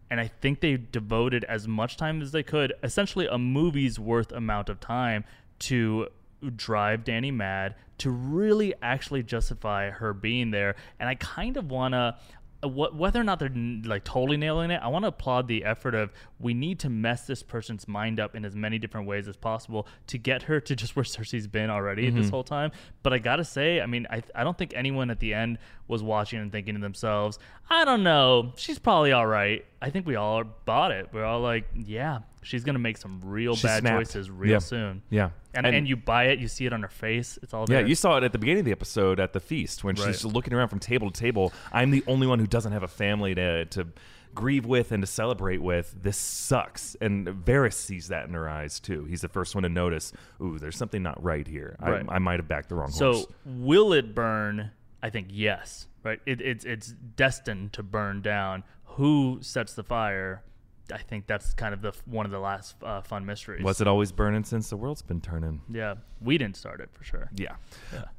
and I think they devoted as much time as they could, essentially a movie's worth amount of time, to drive Dany mad, to really actually justify her being there. And I kind of want to. Whether or not they're like totally nailing it, I want to applaud the effort of we need to mess this person's mind up in as many different ways as possible to get her to just where Cersei's been already this mm-hmm. whole time. But I gotta say, I mean, I, I don't think anyone at the end was watching and thinking to themselves, I don't know, she's probably all right. I think we all bought it. We're all like, yeah, she's gonna make some real She bad snapped. choices real Yeah. soon. Yeah. And, and you buy it, you see it on her face. It's all Yeah, you saw it at the beginning of the episode at the feast when she's looking around from table to table. I'm the only one who doesn't have a family to to grieve with and to celebrate with. This sucks. And Varys sees that in her eyes too. He's the first one to notice, ooh, there's something not right here. Right. I, I might have backed the wrong So horse. So will it burn? I think yes. Right. It, it's it's destined to burn down. Who sets the fire? I think that's kind of the one of the last uh, fun mysteries. Was it always burning since the world's been turning? Yeah, we didn't start it for sure. Yeah.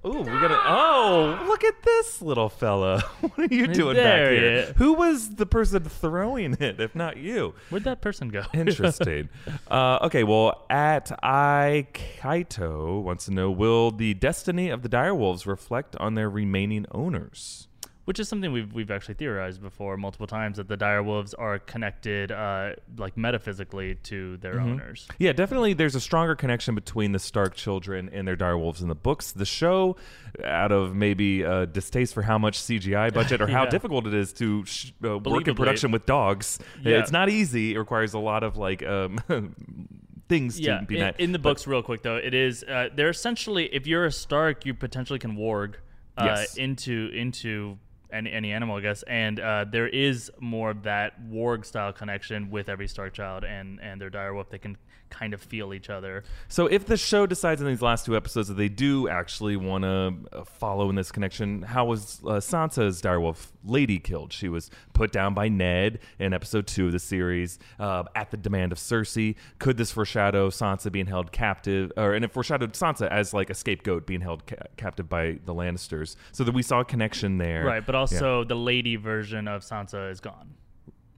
Ooh, we got to Oh, look at this little fella. what are you doing There back he here? is. Who was the person throwing it, if not you? Where'd that person go? Interesting. uh, okay, well, at I Kaito wants to know: Will the destiny of the direwolves reflect on their remaining owners? Which is something we've we've actually theorized before multiple times that the direwolves are connected, uh, like metaphysically, to their Mm-hmm. owners. Yeah, definitely. There's a stronger connection between the Stark children and their direwolves in the books. The show, out of maybe uh, distaste for how much CGI budget or how difficult it is to sh- uh, work in production with dogs, Yeah. it's not easy. It requires a lot of like um, things Yeah, to be in, met. in the But- books, real quick though, it is uh, they're essentially if you're a Stark, you potentially can warg uh, Yes. into into any, any animal, I guess, and uh, there is more of that warg style connection with every Stark child and and their direwolf. They can kind of feel each other. So if the show decides in these last two episodes that they do actually want to uh, follow in this connection, how was uh, Sansa's direwolf lady killed? She was put down by Ned in episode two of the series uh, at the demand of Cersei. Could this foreshadow Sansa being held captive, or and it foreshadowed Sansa as like a scapegoat being held ca- captive by the Lannisters? So that we saw a connection there, Right, but also the lady version of Sansa is gone.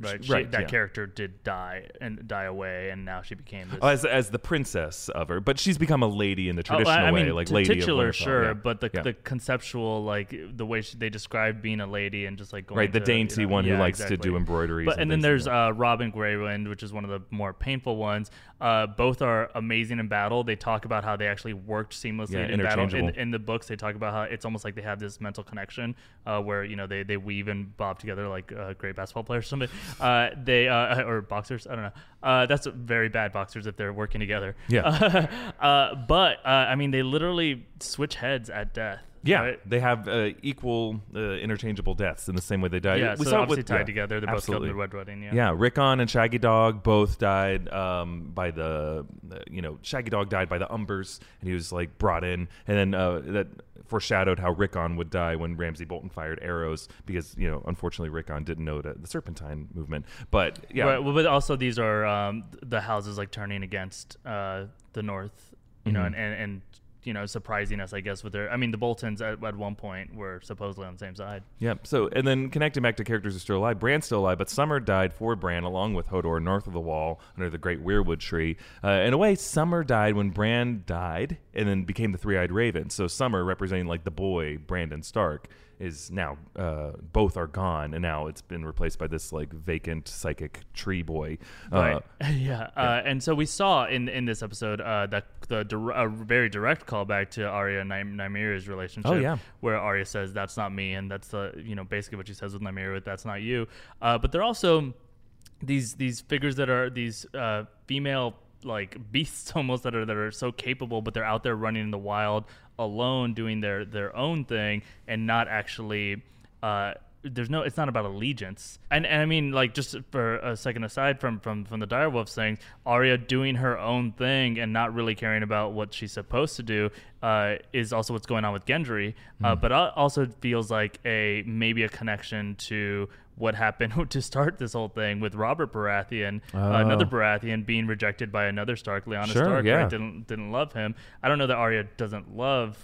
Right, she, right, that yeah. character did die and die away, and now she became this. Oh, as as the princess of her, but she's become a lady in the Oh, I- traditional I way, mean, like t- lady titular, of Winterfell. sure, yeah. but the Yeah. the conceptual, like the way she, they described being a lady and just like going right, the to, dainty you know- one who likes exactly. to do embroideries. But and then there's like uh, Robb and Grey Wind, which is one of the more painful ones. Uh, both are amazing in battle. They talk about how they actually worked seamlessly Yeah, in battle. In, in the books, they talk about how it's almost like they have this mental connection uh, where you know they, they weave and bob together like uh, great basketball players or something. Uh, they uh, or boxers, I don't know. Uh, that's very bad boxers if they're working together. Yeah. uh, but uh, I mean, they literally switch heads at death. Yeah, right? they have uh, equal uh, interchangeable deaths in the same way they died. yeah. we so saw obviously with- tied yeah, together. They're both absolutely. killed in the Red Wedding. Yeah. Yeah, Rickon and Shaggy Dog both died um, by the, uh, you know, Shaggy Dog died by the Umbers, and he was like brought in, and then uh, that foreshadowed how Rickon would die when Ramsay Bolton fired arrows because you know, unfortunately, Rickon didn't know the, the Serpentine movement. But yeah, Right, well, but also these are um, the houses like turning against uh, the North, you know, Mhm. and, and, and you know, surprising us, I guess, with their. I mean, the Boltons at, at one point were supposedly on the same side. Yep. So, and then connecting back to characters who are still alive, Bran's still alive, but Summer died for Bran along with Hodor north of the wall under the great weirwood tree. Uh, in a way, Summer died when Bran died and then became the three eyed raven. So, Summer representing like the boy, Brandon Stark, is now uh, both are gone, and now it's been replaced by this like vacant psychic tree boy. Uh, Right. yeah. Uh, and so we saw in in this episode uh, that the a very direct callback to Arya and Nym- Nymeria's relationship. Oh, yeah. Where Arya says that's not me, and that's the you know basically what she says with Nymeria with that's not you. Uh, but they're also these these figures that are these uh, female like beasts almost that are that are so capable, but they're out there running in the wild alone, doing their their own thing, and not actually. Uh, there's no it's not about allegiance and, and i mean like just for a second aside from from from the direwolf thing Arya doing her own thing and not really caring about what she's supposed to do uh, is also what's going on with gendry uh, but also feels like a maybe a connection to what happened to start this whole thing with Robert Baratheon, uh, another. Baratheon being rejected by another Stark, Lyanna Sure, Stark, yeah. right? Didn't didn't love him. I don't know that Arya doesn't love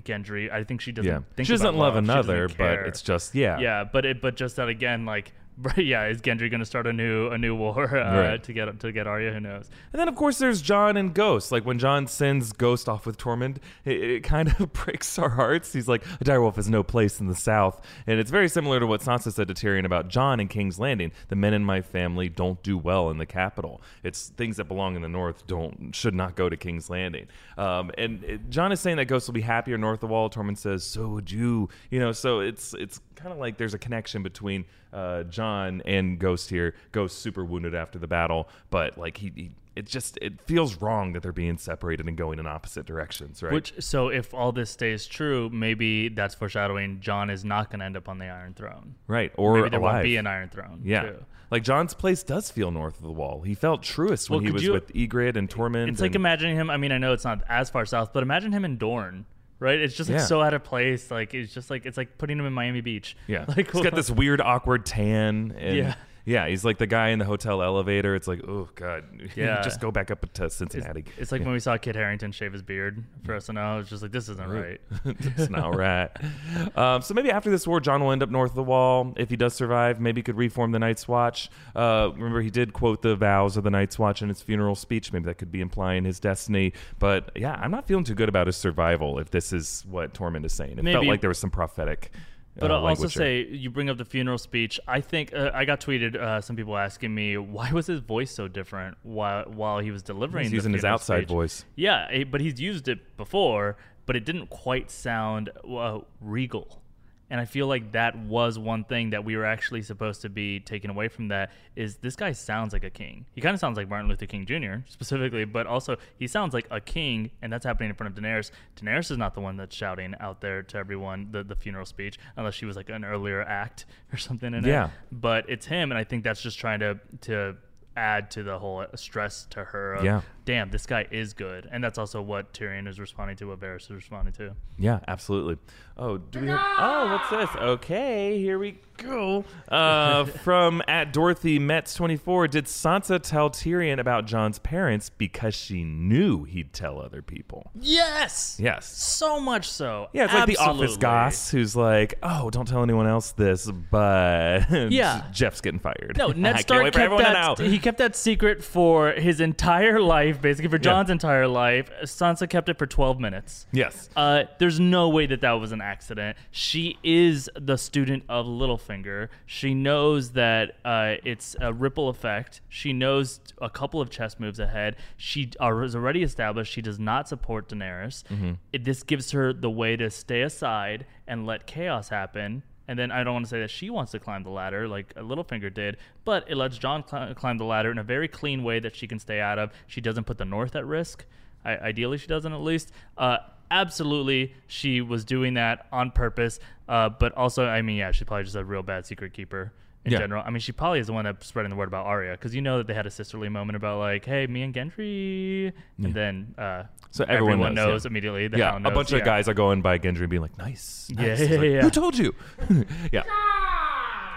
Gendry. I think she doesn't. yeah. think She doesn't about love She doesn't another, but it's just yeah. yeah. But it but just that again, like yeah, is Gendry going to start a new a new war uh, Right. to get to get Arya? Who knows? And then, of course, there's Jon and Ghost. Like when Jon sends Ghost off with Tormund, it, it kind of breaks our hearts. He's like, a direwolf has no place in the South. And it's very similar to what Sansa said to Tyrion about Jon in King's Landing. The men in my family don't do well in the capital. It's things that belong in the North don't should not go to King's Landing. Um, and it, Jon is saying that Ghost will be happier north of the wall. Tormund says, so would you. You know, so it's it's kind of like there's a connection between uh, Jon and Ghost here. Ghost super wounded after the battle, but like he, he it just it feels wrong that they're being separated and going in opposite directions, right? Which so if all this stays true, maybe that's foreshadowing Jon is not going to end up on the Iron Throne. right, or maybe there alive. won't be an Iron Throne. yeah. too. Like Jon's place does feel north of the wall. He felt truest when Well, he was you- with Ygritte and Tormund. It's like imagining him. I mean, I know it's not as far south, but imagine him in Dorne, right? It's just like Yeah. so out of place. Like it's just like it's like putting him in Miami Beach. yeah, like he's got this weird awkward tan. And Yeah. Yeah, he's like the guy in the hotel elevator. It's like, oh god, Yeah. just go back up to It's, Cincinnati. it's like when we saw Kit Harington shave his beard for SNL. It's just like this isn't right. it's not right. Um, so maybe after this war, John will end up north of the wall. If he does survive, maybe he could reform the Night's Watch. Uh, remember, he did quote the vows of the Night's Watch in his funeral speech. Maybe that could be implying his destiny. But yeah, I'm not feeling too good about his survival if this is what Tormund is saying. It felt like there was some prophetic. But uh, I'll also say you bring up the funeral speech. I think uh, I got tweeted uh, some people asking me why was his voice so different while while he was delivering. he's the using his outside speech. voice. Yeah, eh, but he's used it before, but it didn't quite sound uh, regal. And I feel like that was one thing that we were actually supposed to be taken away from that is this guy sounds like a king. He kind of sounds like Martin Luther King Jr. specifically, but also he sounds like a king, and that's happening in front of Daenerys. Daenerys is not the one that's shouting out there to everyone the, the funeral speech, unless she was like an earlier act or something in Yeah. it. But it's him, and I think that's just trying to to add to the whole stress to her of, Yeah. damn, this guy is good. And that's also what Tyrion is responding to, what Varys is responding to. Yeah, absolutely. Oh, do we have? Oh, what's this? Okay, here we go. Uh, from at Dorothy Metz twenty four. Did Sansa tell Tyrion about Jon's parents because she knew he'd tell other people? Yes! Yes. So much so. Yeah, it's like the office Absolutely. goss who's like, "Oh, don't tell anyone else this," but Yeah. Jeff's getting fired. No, I Ned Stark kept that. know. He kept that secret for his entire life, basically for Jon's entire life. Sansa kept it for twelve minutes. Yes. Uh, there's no way that that was an accident. She is the student of Littlefinger. She knows that uh, it's a ripple effect. She knows a couple of chess moves ahead. She are- is already established. She does not support Daenerys. It, this gives her the way to stay aside and let chaos happen. And then I don't want to say that she wants to climb the ladder like Littlefinger did, but it lets Jon cl- climb the ladder in a very clean way that she can stay out of. She doesn't put the North at risk. I, ideally, she doesn't at least. Uh, absolutely, she was doing that on purpose. Uh, but also, I mean, yeah, she's probably just a real bad secret keeper in Yeah. general. I mean, she probably is the one that's spreading the word about Arya because you know that they had a sisterly moment about like, hey, me and Gendry, and then uh, So everyone knows, knows yeah. immediately. The yeah, Hound a bunch yeah. of guys are going by Gendry and being like, "Nice, nice." Yeah, yeah, like, yeah. Who told you? yeah.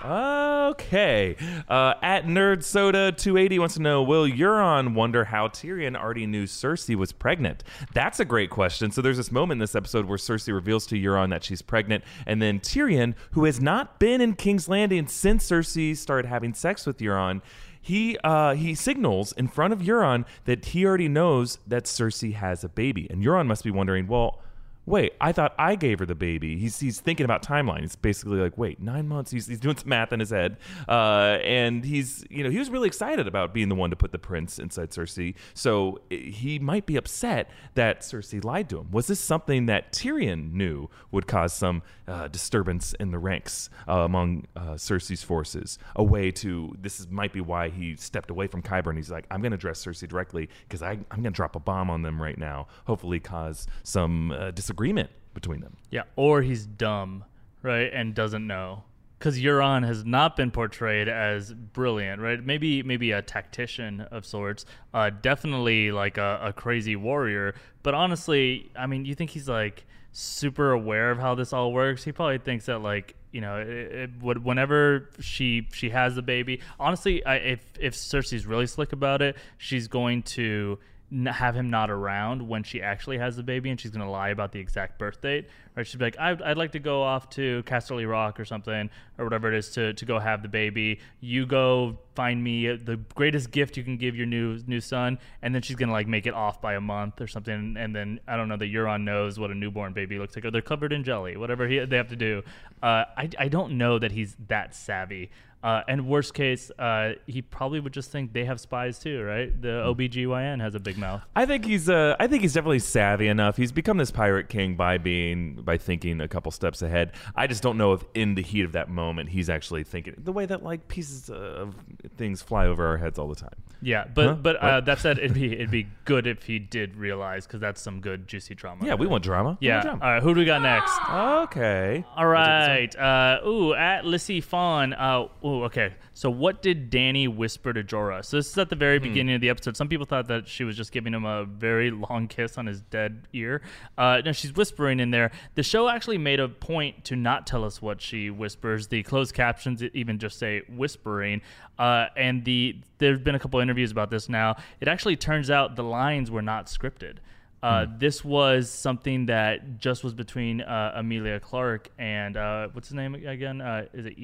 Okay. Uh, at Nerd Soda 280 wants to know Will Euron wonder how Tyrion already knew Cersei was pregnant? That's a great question. So there's this moment in this episode where Cersei reveals to Euron that she's pregnant, and then Tyrion, who has not been in King's Landing since Cersei started having sex with Euron, he uh, he signals in front of Euron that he already knows that Cersei has a baby, and Euron must be wondering, well wait, I thought I gave her the baby. He's, he's thinking about timeline. He's basically like, wait, nine months. He's, he's doing some math in his head. Uh, and he's, you know, he was really excited about being the one to put the prince inside Cersei. So he might be upset that Cersei lied to him. Was this something that Tyrion knew would cause some uh, disturbance in the ranks uh, among uh, Cersei's forces? A way to, this is, might be why he stepped away from Qyburn. He's like, I'm going to address Cersei directly because I'm going to drop a bomb on them right now. Hopefully cause some uh, disagreement disagreement between them. Yeah, or he's dumb, right, and doesn't know. Because Euron has not been portrayed as brilliant, right? Maybe maybe a tactician of sorts, uh, definitely like a, a crazy warrior. But honestly, I mean, you think he's like super aware of how this all works? He probably thinks that like you know, it, it, whenever she she has the baby, honestly, I, if if Cersei's really slick about it, she's going to have him not around when she actually has the baby and she's going to lie about the exact birth date right? She'd be like I'd, I'd like to go off to casterly rock or something or whatever it is to, to go have the baby. You go find me the greatest gift you can give your new new son and then she's going to like make it off by a month or something and then i don't know that euron knows what a newborn baby looks like or they're covered in jelly whatever he, they have to do. Uh, I, I don't know that he's that savvy uh, and worst case, uh, he probably would just think they have spies too, right? The hmm. OBGYN has a big mouth. I think he's uh, I think he's definitely savvy enough. He's become this pirate king by being by thinking a couple steps ahead. I just don't know if in the heat of that moment he's actually thinking the way that like pieces of things fly over our heads all the time. Yeah, but huh? but uh, that said, it'd be it'd be good if he did realize because that's some good juicy drama. Yeah, we want drama. Yeah. Want drama. All right, who do we got next? Okay. All right. Uh, ooh, at Lissy Fawn. Uh, ooh, okay. So what did Dany whisper to Jorah? So this is at the very hmm. beginning of the episode. Some people thought that she was just giving him a very long kiss on his dead ear. Uh, no, she's whispering in there. The show actually made a point to not tell us what she whispers. The closed captions even just say whispering. Uh, and the there's been a couple interviews about this now. It actually turns out the lines were not scripted. Uh, hmm. This was something that just was between uh, Emilia Clarke and uh, what's his name again? Uh, is it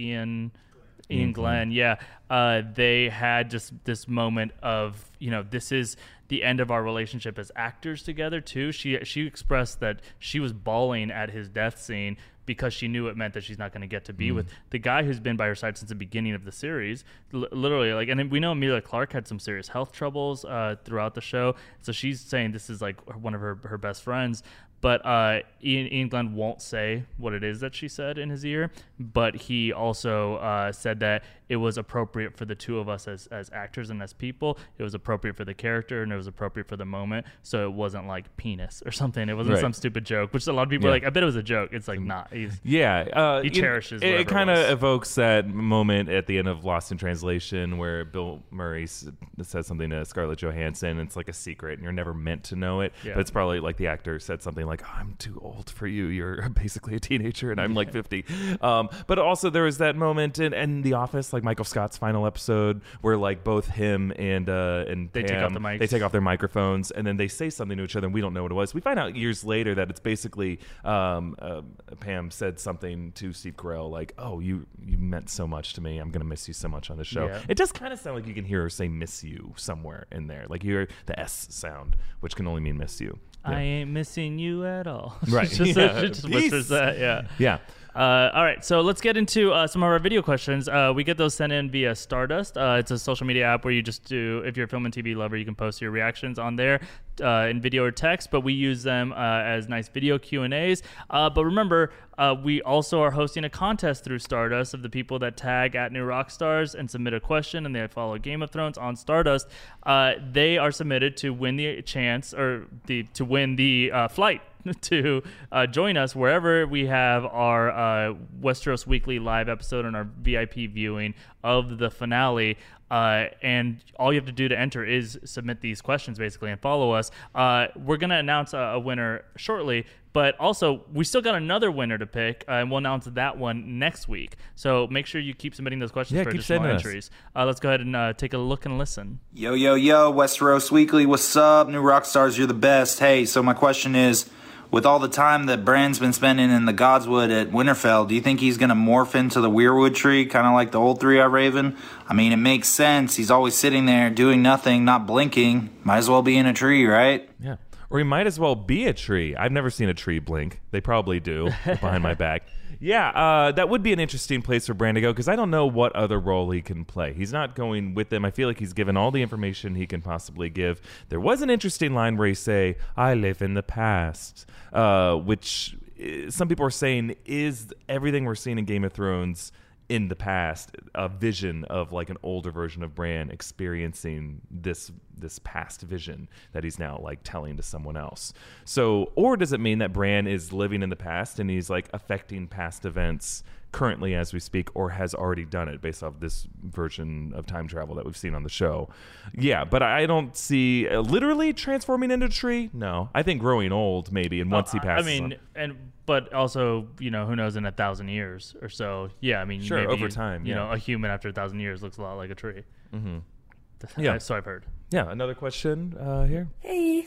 Iain? Iain Glen, yeah, uh, they had just this moment of you know this is the end of our relationship as actors together too. She she expressed that she was bawling at his death scene because she knew it meant that she's not going to get to be mm. with the guy who's been by her side since the beginning of the series. L- literally, like, and we know Emilia Clarke had some serious health troubles uh, throughout the show, so she's saying this is like one of her her best friends. But uh, Iain, Iain Glen won't say what it is that she said in his ear, but he also uh, said that it was appropriate for the two of us as, as actors and as people. It was appropriate for the character and it was appropriate for the moment. So it wasn't like penis or something. It wasn't right. some stupid joke, which a lot of people yeah. are like, I bet it was a joke. It's like not. He's, yeah. Uh, he cherishes It, it kind of evokes that moment at the end of Lost in Translation where Bill Murray says something to Scarlett Johansson. And it's like a secret and you're never meant to know it. Yeah. But it's probably like the actor said something like, oh, I'm too old for you. You're basically a teenager and I'm like 50. Um, but also there was that moment in, in The Office, like Michael Scott's final episode, where like both him and uh, and they Pam, take off the mics. They take off their microphones and then they say something to each other and we don't know what it was. We find out years later that it's basically um, uh, Pam said something to Steve Carell like, "Oh, you you meant so much to me. I'm gonna miss you so much on the show." Yeah. It does kind of sound like you can hear her say "miss you" somewhere in there. Like you hear the S sound, which can only mean "miss you." Yeah. I ain't missing you at all. Right. just, yeah. just whispers that. Yeah. Yeah. Uh, all right, so let's get into uh, some of our video questions. Uh, we get those sent in via Stardust. Uh, it's a social media app where you just do, if you're a film and TV lover, you can post your reactions on there uh, in video or text. But we use them uh, as nice video Q and A's. but remember, we also are hosting a contest through Stardust of the people that tag at New Rockstars and submit a question, and they follow Game of Thrones on Stardust. they are submitted to win the chance or the to win the flight to uh, join us wherever we have our uh, Westeros Weekly live episode and our VIP viewing of the finale. Uh, and all you have to do to enter is submit these questions basically and follow us. Uh, we're going to announce a, a, winner shortly, but also we still got another winner to pick, uh, and we'll announce that one next week. So make sure you keep submitting those questions yeah, for keep additional sending us. entries. Uh, let's go ahead and uh, take a look and listen. Yo, yo, yo, Westeros Weekly, what's up? New rock stars, you're the best. Hey, so my question is with all the time that Bran's been spending in the Godswood at Winterfell, do you think he's going to morph into the Weirwood tree, kind of like the old Three Eye Raven? I mean, it makes sense. He's always sitting there doing nothing, not blinking. Might as well be in a tree, right? Yeah. Or he might as well be a tree. I've never seen a tree blink. They probably do behind my back. Yeah, uh, that would be an interesting place for Bran to go because I don't know what other role he can play. He's not going with them. I feel like he's given all the information he can possibly give. There was an interesting line where he say, "I live in the past," uh, which uh, some people are saying is everything we're seeing in Game of Thrones in the past a vision of like an older version of Bran experiencing this this past vision that he's now like telling to someone else. So, or does it mean that Bran is living in the past and he's like affecting past events currently as we speak or has already done it based off this version of time travel that we've seen on the show. Yeah, but I don't see uh, literally transforming into a tree. No. I think growing old maybe and once he Uh, passes I mean, on- and but also, you know, who knows in a thousand years or so. Yeah, I mean, Sure, maybe over time, You yeah. know, a human after a thousand years looks a lot like a tree. Mm-hmm. Yeah. so I've heard. yeah, another question uh, here. Hey,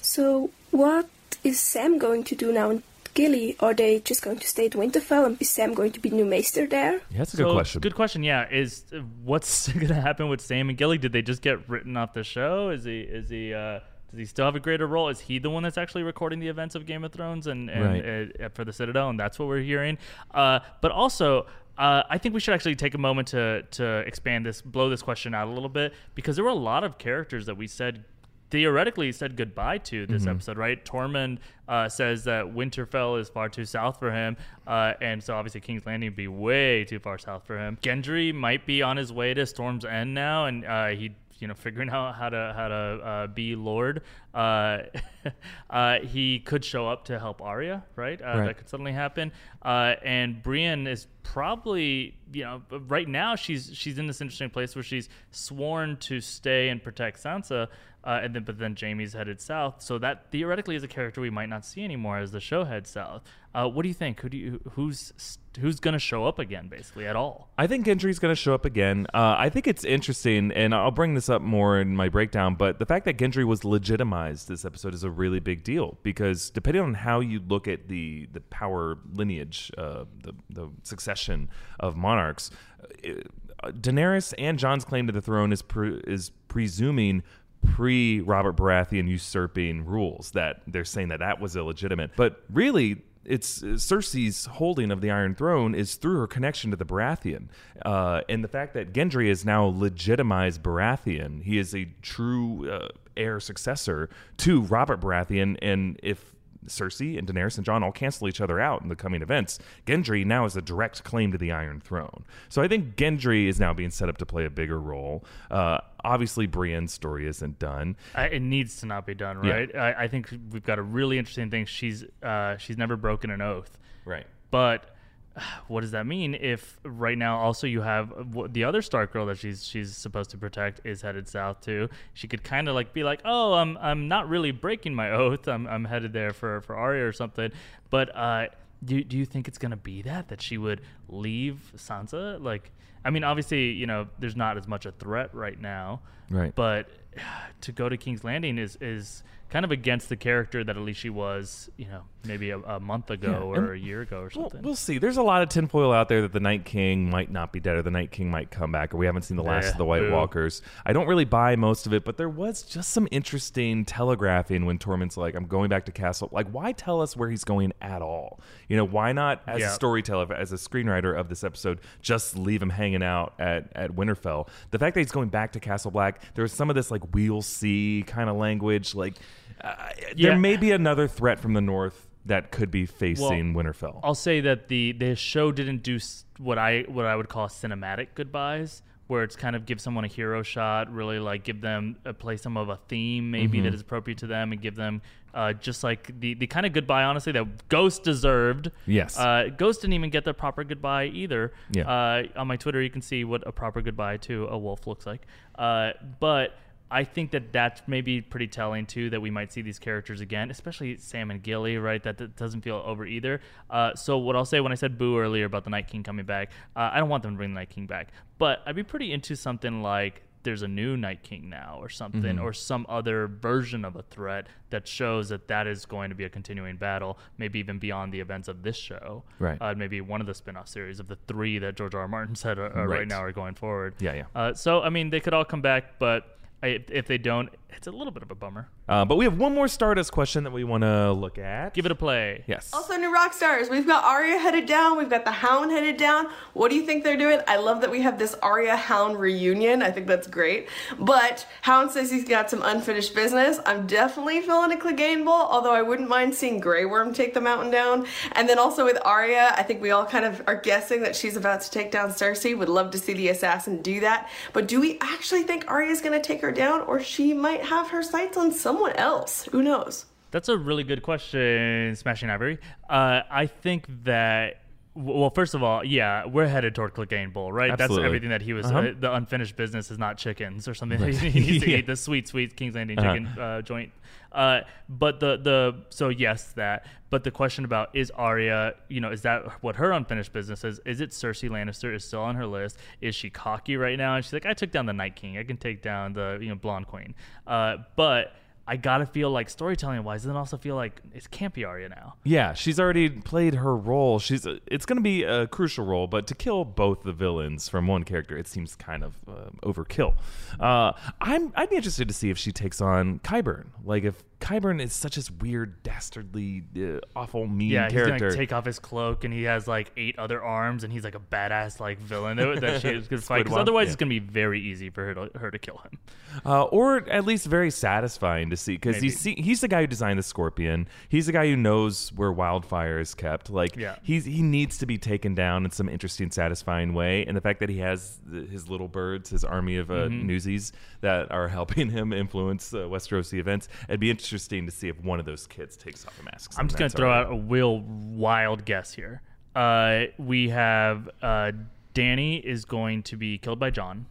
so what is Sam going to do now in Gilly? Are they just going to stay at Winterfell and is Sam going to be new maester there? Yeah, that's a good question. Good question. Yeah, is uh, what's going to happen with Sam and Gilly? Did they just get written off the show? Is he is he uh, does he still have a greater role? Is he the one that's actually recording the events of Game of Thrones and, and Right. uh, for the Citadel? And that's what we're hearing. Uh, but also. Uh, I think we should actually take a moment to to expand this, blow this question out a little bit, because there were a lot of characters that we said theoretically said goodbye to this episode, right? Tormund uh, says that Winterfell is far too south for him, uh, and so obviously King's Landing would be way too far south for him. Gendry might be on his way to Storm's End now, and uh, he. You know, figuring out how to how to uh, be Lord, uh, uh, he could show up to help Arya, right? Uh, Right. That could suddenly happen. Uh, and Brienne is probably, you know, right now she's she's in this interesting place where she's sworn to stay and protect Sansa, uh, and then but then Jaime's headed south. So that theoretically is a character we might not see anymore as the show heads south. Uh, what do you think? Who do you who's who's going to show up again, basically at all? I think Gendry's going to show up again. Uh, I think it's interesting, and I'll bring this up more in my breakdown. But the fact that Gendry was legitimized this episode is a really big deal because depending on how you look at the the power lineage, uh, the the succession of monarchs, uh, Daenerys and Jon's claim to the throne is pre- is presuming pre Robert Baratheon usurping rules that they're saying that that was illegitimate. But really, it's Cersei's holding of the Iron Throne is through her connection to the Baratheon, uh, and the fact that Gendry is now legitimized Baratheon. He is a true uh, heir successor to Robert Baratheon, and if Cersei and Daenerys and Jon all cancel each other out in the coming events. Gendry now has a direct claim to the Iron Throne. So I think Gendry is now being set up to play a bigger role. Uh, obviously, Brienne's story isn't done. I, it needs to not be done, Yeah. right? I, I think we've got a really interesting thing. She's uh, she's never broken an oath. Right. But what does that mean if right now also you have the other Stark girl that she's she's supposed to protect is headed south too? She could kind of like be like, "Oh, I'm I'm not really breaking my oath. I'm I'm headed there for for Arya or something." But uh, do do you think it's gonna be that that she would leave Sansa? Like, I mean, obviously, you know, there's not as much a threat right now, Right. But to go to King's Landing is is kind of against the character that at least she was, you know, maybe a, a month ago Yeah, or a year ago or something. we'll see. There's a lot of tinfoil out there that the Night King might not be dead or the Night King might come back or we haven't seen the last Yeah, of the White. Walkers. I don't really buy most of it, but there was just some interesting telegraphing when Tormund's like, I'm going back to Castle. Like, why tell us where he's going at all? You know, why not, as Yeah. a storyteller, as a screenwriter of this episode, just leave him hanging out at, at Winterfell? The fact that he's going back to Castle Black, there was some of this, like, we'll see kind of language. Like, uh, Yeah. there may be another threat from the north that could be facing Winterfell. I'll say that the the show didn't do what I what I would call cinematic goodbyes, where it's kind of give someone a hero shot, really like give them uh, play some of a theme maybe Mm-hmm. that is appropriate to them, and give them uh, just like the the kind of goodbye, honestly, that Ghost deserved. Yes. Uh, Ghost didn't even get the proper goodbye either. Yeah. Uh, on my Twitter, you can see what a proper goodbye to a wolf looks like. Uh, but I think that that's maybe pretty telling too that we might see these characters again, especially Sam and Gilly, right? That, that doesn't feel over either. Uh, so what I'll say when I said boo earlier about the Night King coming back, uh, I don't want them to bring the Night King back, but I'd be pretty into something like there's a new Night King now or something, Mm-hmm. or some other version of a threat that shows that that is going to be a continuing battle, maybe even beyond the events of this show. Right. Uh, maybe one of the spin-off series of the three that George R. R. Martin said uh, uh, right. Right. now are going forward. Yeah, yeah. Uh, so I mean, they could all come back, but I, if they don't, it's a little bit of a bummer. Uh, but we have one more Stardust question that we want to look at. Give it a play. Yes. Also, new rock stars. We've got Arya headed down. We've got the Hound headed down. What do you think they're doing? I love that we have this Arya Hound reunion. I think that's great. But Hound says he's got some unfinished business. I'm definitely feeling a Clegane Bowl, although I wouldn't mind seeing Grey Worm take the mountain down. And then also with Arya, I think we all kind of are guessing that she's about to take down Cersei. Would love to see the assassin do that. But do we actually think Arya's going to take her down, or she might have her sights on someone else? Who knows? That's a really good question, Smashing Ivory. Uh, I think that. Well, first of all, yeah, we're headed toward Clegane Bowl, right? Absolutely. That's everything that he was. Uh-huh. Uh, the unfinished business is not chickens or something. he needs to Yeah. eat the sweet, sweet King's Landing Uh-huh. chicken uh, joint. Uh, but the the so yes that. But the question about is Arya, you know, is that what her unfinished business is? Is it Cersei Lannister is still on her list? Is she cocky right now? And she's like, I took down the Night King. I can take down the you know blonde queen. Uh, but I gotta feel like storytelling wise, and then also feel like it can't be Arya now. Yeah, she's already played her role. She's it's to be a crucial role, but to kill both the villains from one character, it seems kind of uh, overkill. Uh, I'm I'd be interested to see if she takes on Qyburn. Like if Qyburn is such a weird, dastardly, uh, awful, mean Yeah, he's gonna take off his cloak and he has like eight other arms and he's like a badass like villain that, that she is gonna fight. Because otherwise, yeah. it's gonna be very easy for her to her to kill him. uh, or at least very satisfying to see because see he's the guy who designed the scorpion. He's the guy who knows where wildfire is kept. Like Yeah. he's he needs to be taken down in some interesting, satisfying way. And the fact that he has his little birds, his army of uh, Mm-hmm. newsies that are helping him influence uh, Westerosi events, it'd be interesting to see if one of those kids takes off the masks. I'm just gonna throw out a real wild guess here. Uh, we have uh, Dany is going to be killed by Jon,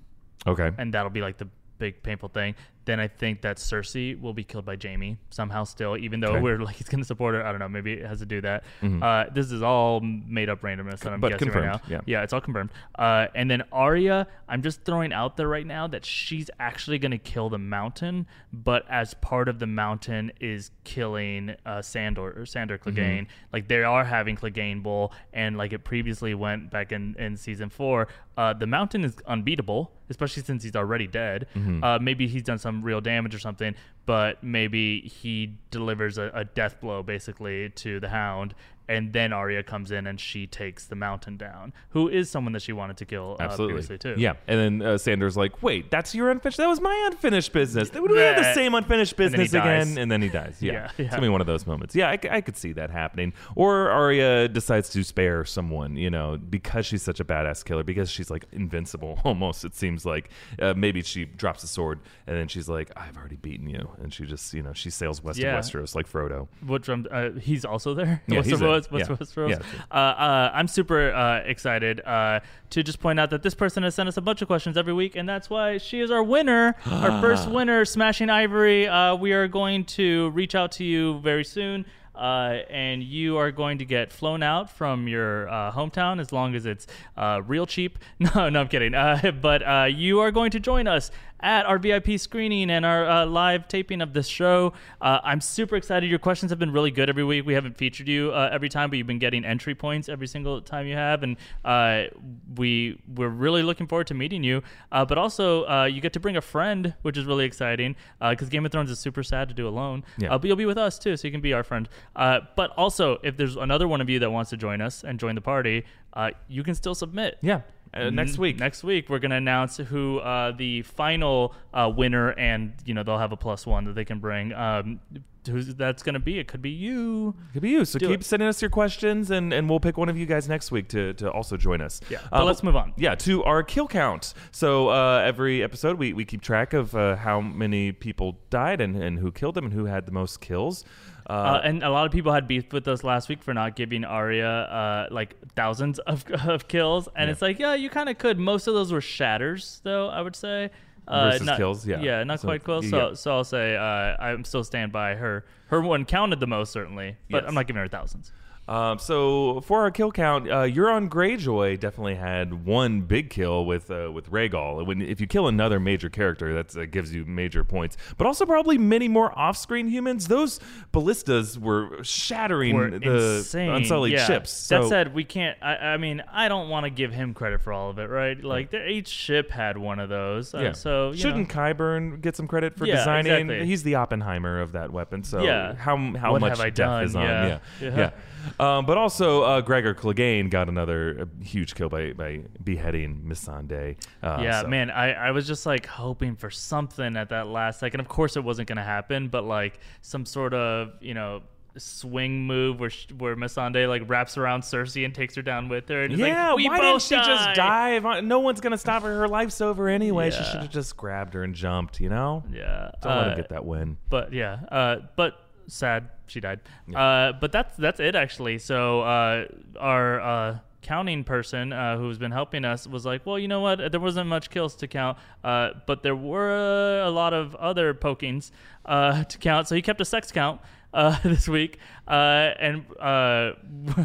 Okay. and that'll be like the big painful thing. Then I think that Cersei will be killed by Jaime somehow still, even though Okay. Mm-hmm. we're like he's gonna support her. I don't know. Maybe it has to do that. Uh, this is all made up randomness that I'm But guessing right now. confirmed, yeah. it's all confirmed. Uh, and then Arya, I'm just throwing out there right now that she's actually gonna kill the Mountain, but as part of the Mountain is killing uh, Sandor or Sandor Mm-hmm. Clegane. Like they are having Clegane Bowl, and like it previously went back in in season four. Uh, the Mountain is unbeatable, especially since he's already dead. Mm-hmm. Uh, maybe he's done some real damage or something, but maybe he delivers a, a death blow basically to the Hound, and then Arya comes in and she takes the Mountain down, who is someone that she wanted to kill uh, Absolutely. previously too. Yeah, and then uh, Sandor's like, wait, that's your unfinished. That was my unfinished business. We have the same unfinished business again, dies. and then he dies. Yeah, Yeah, it's gonna be one of those moments. Yeah, I could see that happening. Or Arya decides to spare someone, you know, because she's such a badass killer, because she's like invincible almost. It seems like uh, maybe she drops a sword, and then she's like, I've already beaten you, and she just, you know, she sails west Yeah. of Westeros like Frodo. What um, uh, he's also there. Yeah, What's he's there. what's- what's- Yeah. what's Rose? Yeah. Uh, uh, I'm super uh, excited uh, to just point out that this person has sent us a bunch of questions every week, and that's why she is our winner, our first winner, Smashing Ivory. Uh, we are going to reach out to you very soon. Uh, and you are going to get flown out from your uh, hometown as long as it's uh, real cheap. No, no, I'm kidding. Uh, but uh, you are going to join us at our VIP screening and our uh, live taping of this show. Uh, I'm super excited. Your questions have been really good every week. We haven't featured you uh, every time, but you've been getting entry points every single time you have, and uh, we we're really looking forward to meeting you. Uh, but also, uh, you get to bring a friend, which is really exciting because Game of Thrones is super sad to do alone. Yeah. Uh, but you'll be with us too, so you can be our friend. Uh, but also, if there's another one of you that wants to join us and join the party, uh, you can still submit. Yeah, uh, next week. Next week, we're going to announce who uh, the final uh, winner, and you know they'll have a plus one that they can bring. Um, who's that's going to be. It could be you. Could be you. So Do keep it. sending us your questions, and, and we'll pick one of you guys next week to, to also join us. Yeah, Uh, but let's move on. Yeah, to our kill count. So uh, every episode, we, we keep track of uh, how many people died and, and who killed them and who had the most kills. Uh, Uh, and a lot of people had beef with us last week for not giving Arya uh, like thousands of, of kills, and Yeah. it's like, yeah, you kind of could. Most of those were shatters, though. I would say uh, Versus not- kills, yeah. yeah, not So, quite close. yeah. So, so I'll say uh, I'm still stand by her. Her one counted the most, certainly, but Yes. I'm not giving her thousands. Um, so for our kill count, uh, Euron Greyjoy definitely had one big kill with uh, with Rhaegal. When if you kill another major character, that uh, gives you major points. But also probably many more off-screen humans. Those ballistas were shattering Were the insane. unsullied yeah. ships. So, that said, we can't. I, I mean, I don't want to give him credit for all of it, right? Like, each ship had one of those. Uh, yeah. so you shouldn't know, Qyburn get some credit for Yeah, designing? exactly. He's the Oppenheimer of that weapon. So Yeah. how how What much have I death done? is on? Yeah. Yeah, Yeah. Yeah. Um, but also, uh, Gregor Clegane got another uh, huge kill by, by beheading Missandei. Uh, yeah, so- man, I, I was just like hoping for something at that last second. Of course, it wasn't going to happen, but like some sort of you know swing move where sh- where Missandei like wraps around Cersei and takes her down with her. And Yeah, like, we why didn't she just dive? on- No one's gonna stop her. Her life's over anyway. She should have just grabbed her and jumped. You know, Yeah, don't let uh, him get that win. But yeah, uh, but sad she died. Uh, but that's that's it actually. So uh, our uh, counting person uh, who's been helping us was like, well, you know what? There wasn't much kills to count, uh, but there were a lot of other pokings uh, to count. So he kept a sex count. Uh, this week, uh, and uh,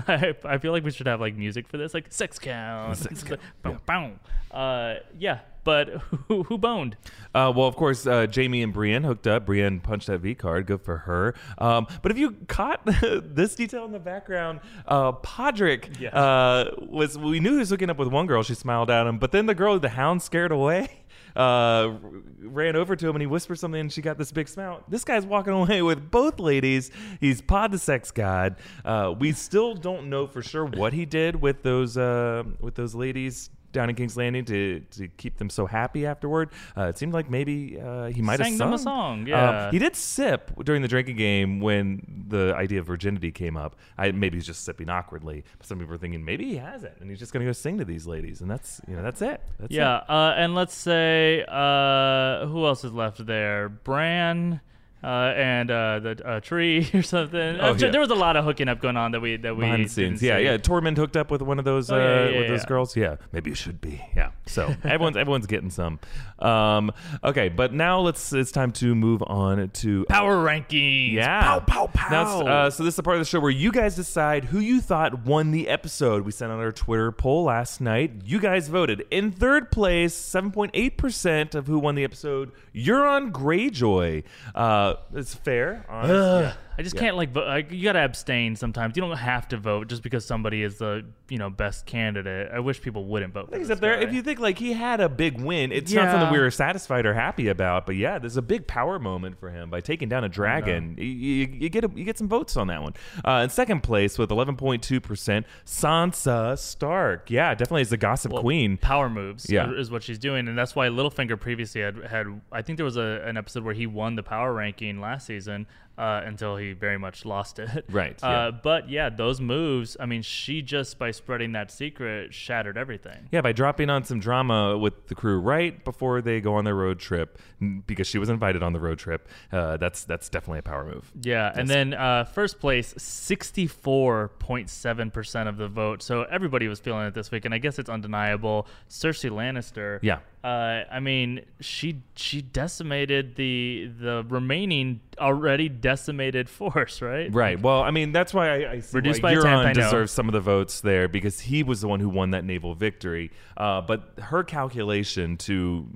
I, I feel like we should have like music for this, like sex count. Sex like, count, bow. Uh, yeah, but who, who boned? Uh, well, of course, uh, Jaime and Brienne hooked up. Brienne punched that V card. Good for her. Um, but if you caught this detail in the background, uh, Podrick uh, was. We knew he was hooking up with one girl. She smiled at him, but then the girl, the hound, scared away. Uh, ran over to him and he whispered something, and she got this big smile. This guy's walking away with both ladies. He's Pod the Sex God. Uh, we still don't know for sure what he did with those uh, with those ladies down in King's Landing to, to keep them so happy afterward. Uh, it seemed like maybe uh, he might have Sang sung them a song, Um, yeah. he did sip during the drinking game when the idea of virginity came up. I, maybe he's just sipping awkwardly. But some people were thinking maybe he hasn't, and he's just going to go sing to these ladies, and that's you know that's it. That's yeah, it. uh, and let's say uh, who else is left there? Bran. Uh, and uh, the uh, tree or something. Oh, Uh, yeah. There was a lot of hooking up going on that we that we behind the scenes. Yeah, see. yeah. Tormund hooked up with one of those Oh, uh, yeah, yeah, with those girls. Yeah, maybe you should be. Yeah. So everyone's everyone's getting some. Um, okay, but now let's. It's time to move on to Power rankings. Yeah. Pow pow pow. Now, uh, so this is the part of the show where you guys decide who you thought won the episode. We sent out our Twitter poll last night. You guys voted. In third place, 7.8% of who won the episode, Euron Greyjoy. Uh, Uh, it's fair. honest. Yeah. I just Yeah. can't like vote. Like, you gotta abstain sometimes. You don't have to vote just because somebody is the you know best candidate. I wish people wouldn't vote. For Things this up there. If you think like he had a big win, it's not Yeah. something we were satisfied or happy about. But yeah, there's a big power moment for him by taking down a dragon. You, you, you get a, you get some votes on that one. Uh, in second place with 11.2 percent, Sansa Stark. Yeah, definitely is the gossip Well, queen. power moves Yeah. is what she's doing and that's why Littlefinger previously had had I think there was a, an episode where he won the power ranking last season uh, until he very much lost it Right, uh, yeah. but yeah those moves I mean she just by spreading that secret shattered everything Yeah, by dropping on some drama with the crew right before they go on their road trip, because she was invited on the road trip. Uh, that's that's definitely a power move. yeah and then uh, first place 64.7% of the vote so everybody was feeling it this week and I guess it's undeniable Cersei Lannister Yeah. Uh, I mean, she she decimated the the remaining already decimated force, right? Right. Well, I mean, that's why I, I see Reduced why by a tenth, Euron deserves some of the votes there because he was the one who won that naval victory. Uh, but her calculation to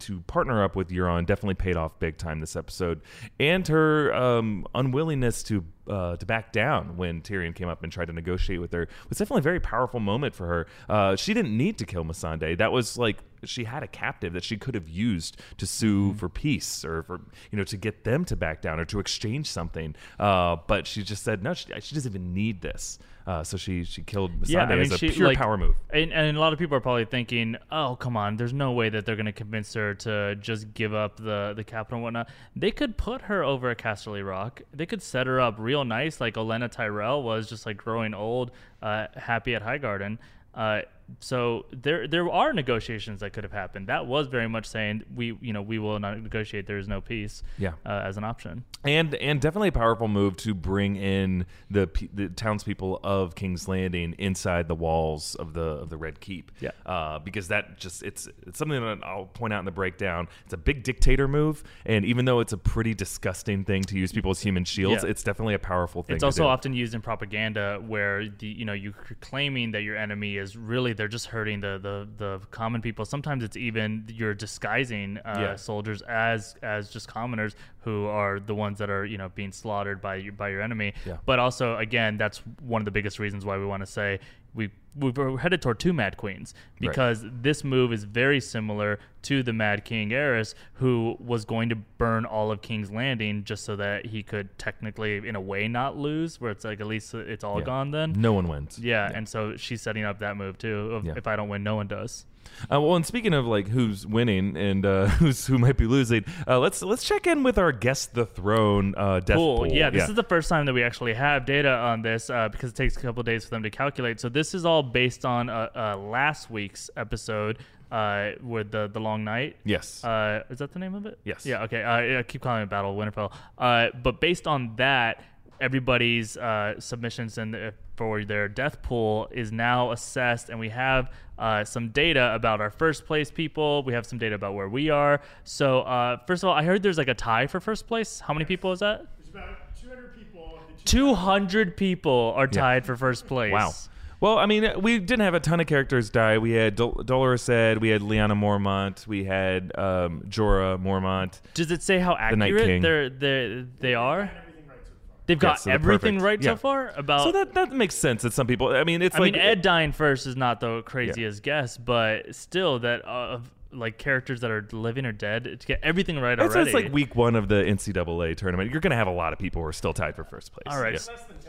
to partner up with Euron definitely paid off big time this episode, and her um, unwillingness to uh, to back down when Tyrion came up and tried to negotiate with her. Was definitely a very powerful moment for her. Uh, she didn't need to kill Missandei. That was like she had a captive that she could have used to sue Mm-hmm. for peace or for you know to get them to back down or to exchange something. Uh, but she just said no. She, she doesn't even need this. Uh, so she she killed Missandei as a she- pure like- power move. And, and a lot of people are probably thinking, "Oh, come on! There's no way that they're going to convince her to just give up the the capital and whatnot." They could put her over at Casterly Rock. They could set her up real nice, like Olenna Tyrell was, just like growing old, uh, happy at Highgarden. Uh, so there there are negotiations that could have happened. That was very much saying we you know we will not negotiate. There is no peace. Yeah. uh, as an option. and and definitely a powerful move to bring in the the townspeople of King's Landing inside the walls of the of the Red Keep. Yeah. uh, because that just it's it's something that I'll point out in the breakdown. It's a big dictator move, and even though it's a pretty disgusting thing to use people as human shields, Yeah. it's definitely a powerful thing. It's also do. often used in propaganda where the you know you're claiming that your enemy is really they're just hurting the the, the common people. Sometimes it's even you're disguising uh, Yeah. soldiers as as just commoners who are the ones that are you know being slaughtered by your by your enemy. Yeah. But also again, that's one of the biggest reasons why we want to say we we're headed toward two Mad Queens Right. because this move is very similar to the Mad King Aerys, who was going to burn all of King's Landing just so that he could technically, in a way, not lose. Where it's like at least it's all Yeah. gone then. no one wins. Yeah, and so she's setting up that move too. Of Yeah. If I don't win, no one does. Uh, well, and speaking of like who's winning and uh, who's who might be losing, uh, let's let's check in with our guest the throne uh, death pool. Yeah, this is the first time that we actually have data on this uh, because it takes a couple days for them to calculate. So this is all based on uh, uh, last week's episode uh, with the the long night. yes. Uh, is that the name of it? Yes. Yeah. Okay. Uh, I keep calling it Battle of Winterfell. Uh, but based on that, everybody's uh, submissions and for their death pool is now assessed, and we have uh, some data about our first place people. We have some data about where we are. So uh, first of all, I heard there's like a tie for first place. How many people is that? There's about 200 people. 200 people are tied for first place. Wow. Well, I mean, we didn't have a ton of characters die. We had Dol- Dolorous Edd, we had Lyanna Mormont, we had um, Jorah Mormont. Does it say how accurate King. they're they they are? everything right so far. They've got Yeah, so everything right Yeah. so far about So that that makes sense that some people. I mean, it's I like mean, Edd dying first is not the craziest guess, but still, that uh, of like characters that are living or dead to get everything right It's, already. it's like week one of the NCAA tournament. You're going to have a lot of people who are still tied for first place. All right. Yeah. Less than 10%.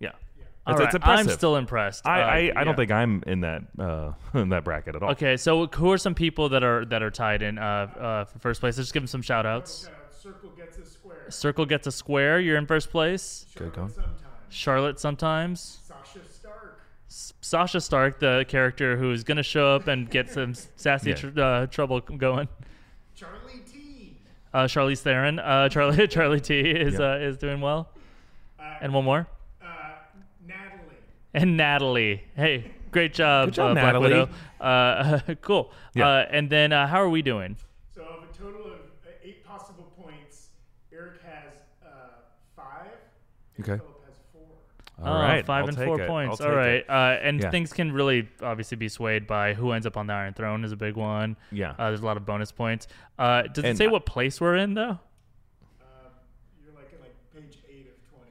yeah. All It's, right, it's impressive. I'm still impressed. I, Uh, I, I don't think I'm in that uh, in that bracket at all. Okay, so who are some people that are that are tied in uh, uh, for first place? Let's just give them some shout outs. Circle gets a square. Circle gets a square. You're in first place. Charlotte going. sometimes. Charlotte sometimes. Sasha Stark. S- Sasha Stark, the character who's gonna show up and get some sassy Yeah. tr- uh, trouble going. Charlie T. Uh, Charlize Theron. Uh, Charlie Charlie T is Yeah. uh, is doing well. Uh, And one more. uh, Natalie. and Natalie. Hey, great job, Good job, uh, Black Natalie. Widow. Uh, cool. Yeah. Uh, and then uh, how are we doing? So of a total of uh, eight possible points, Eric has uh, five. and Okay. Philip. All Oh, right, five I'll and four it. points. I'll All take right, it. uh, and Yeah. things can really obviously be swayed by who ends up on the Iron Throne is a big one. Yeah. uh, there's a lot of bonus points. Uh, does it say I- what place we're in though? Um, you're like at like page eight of 20.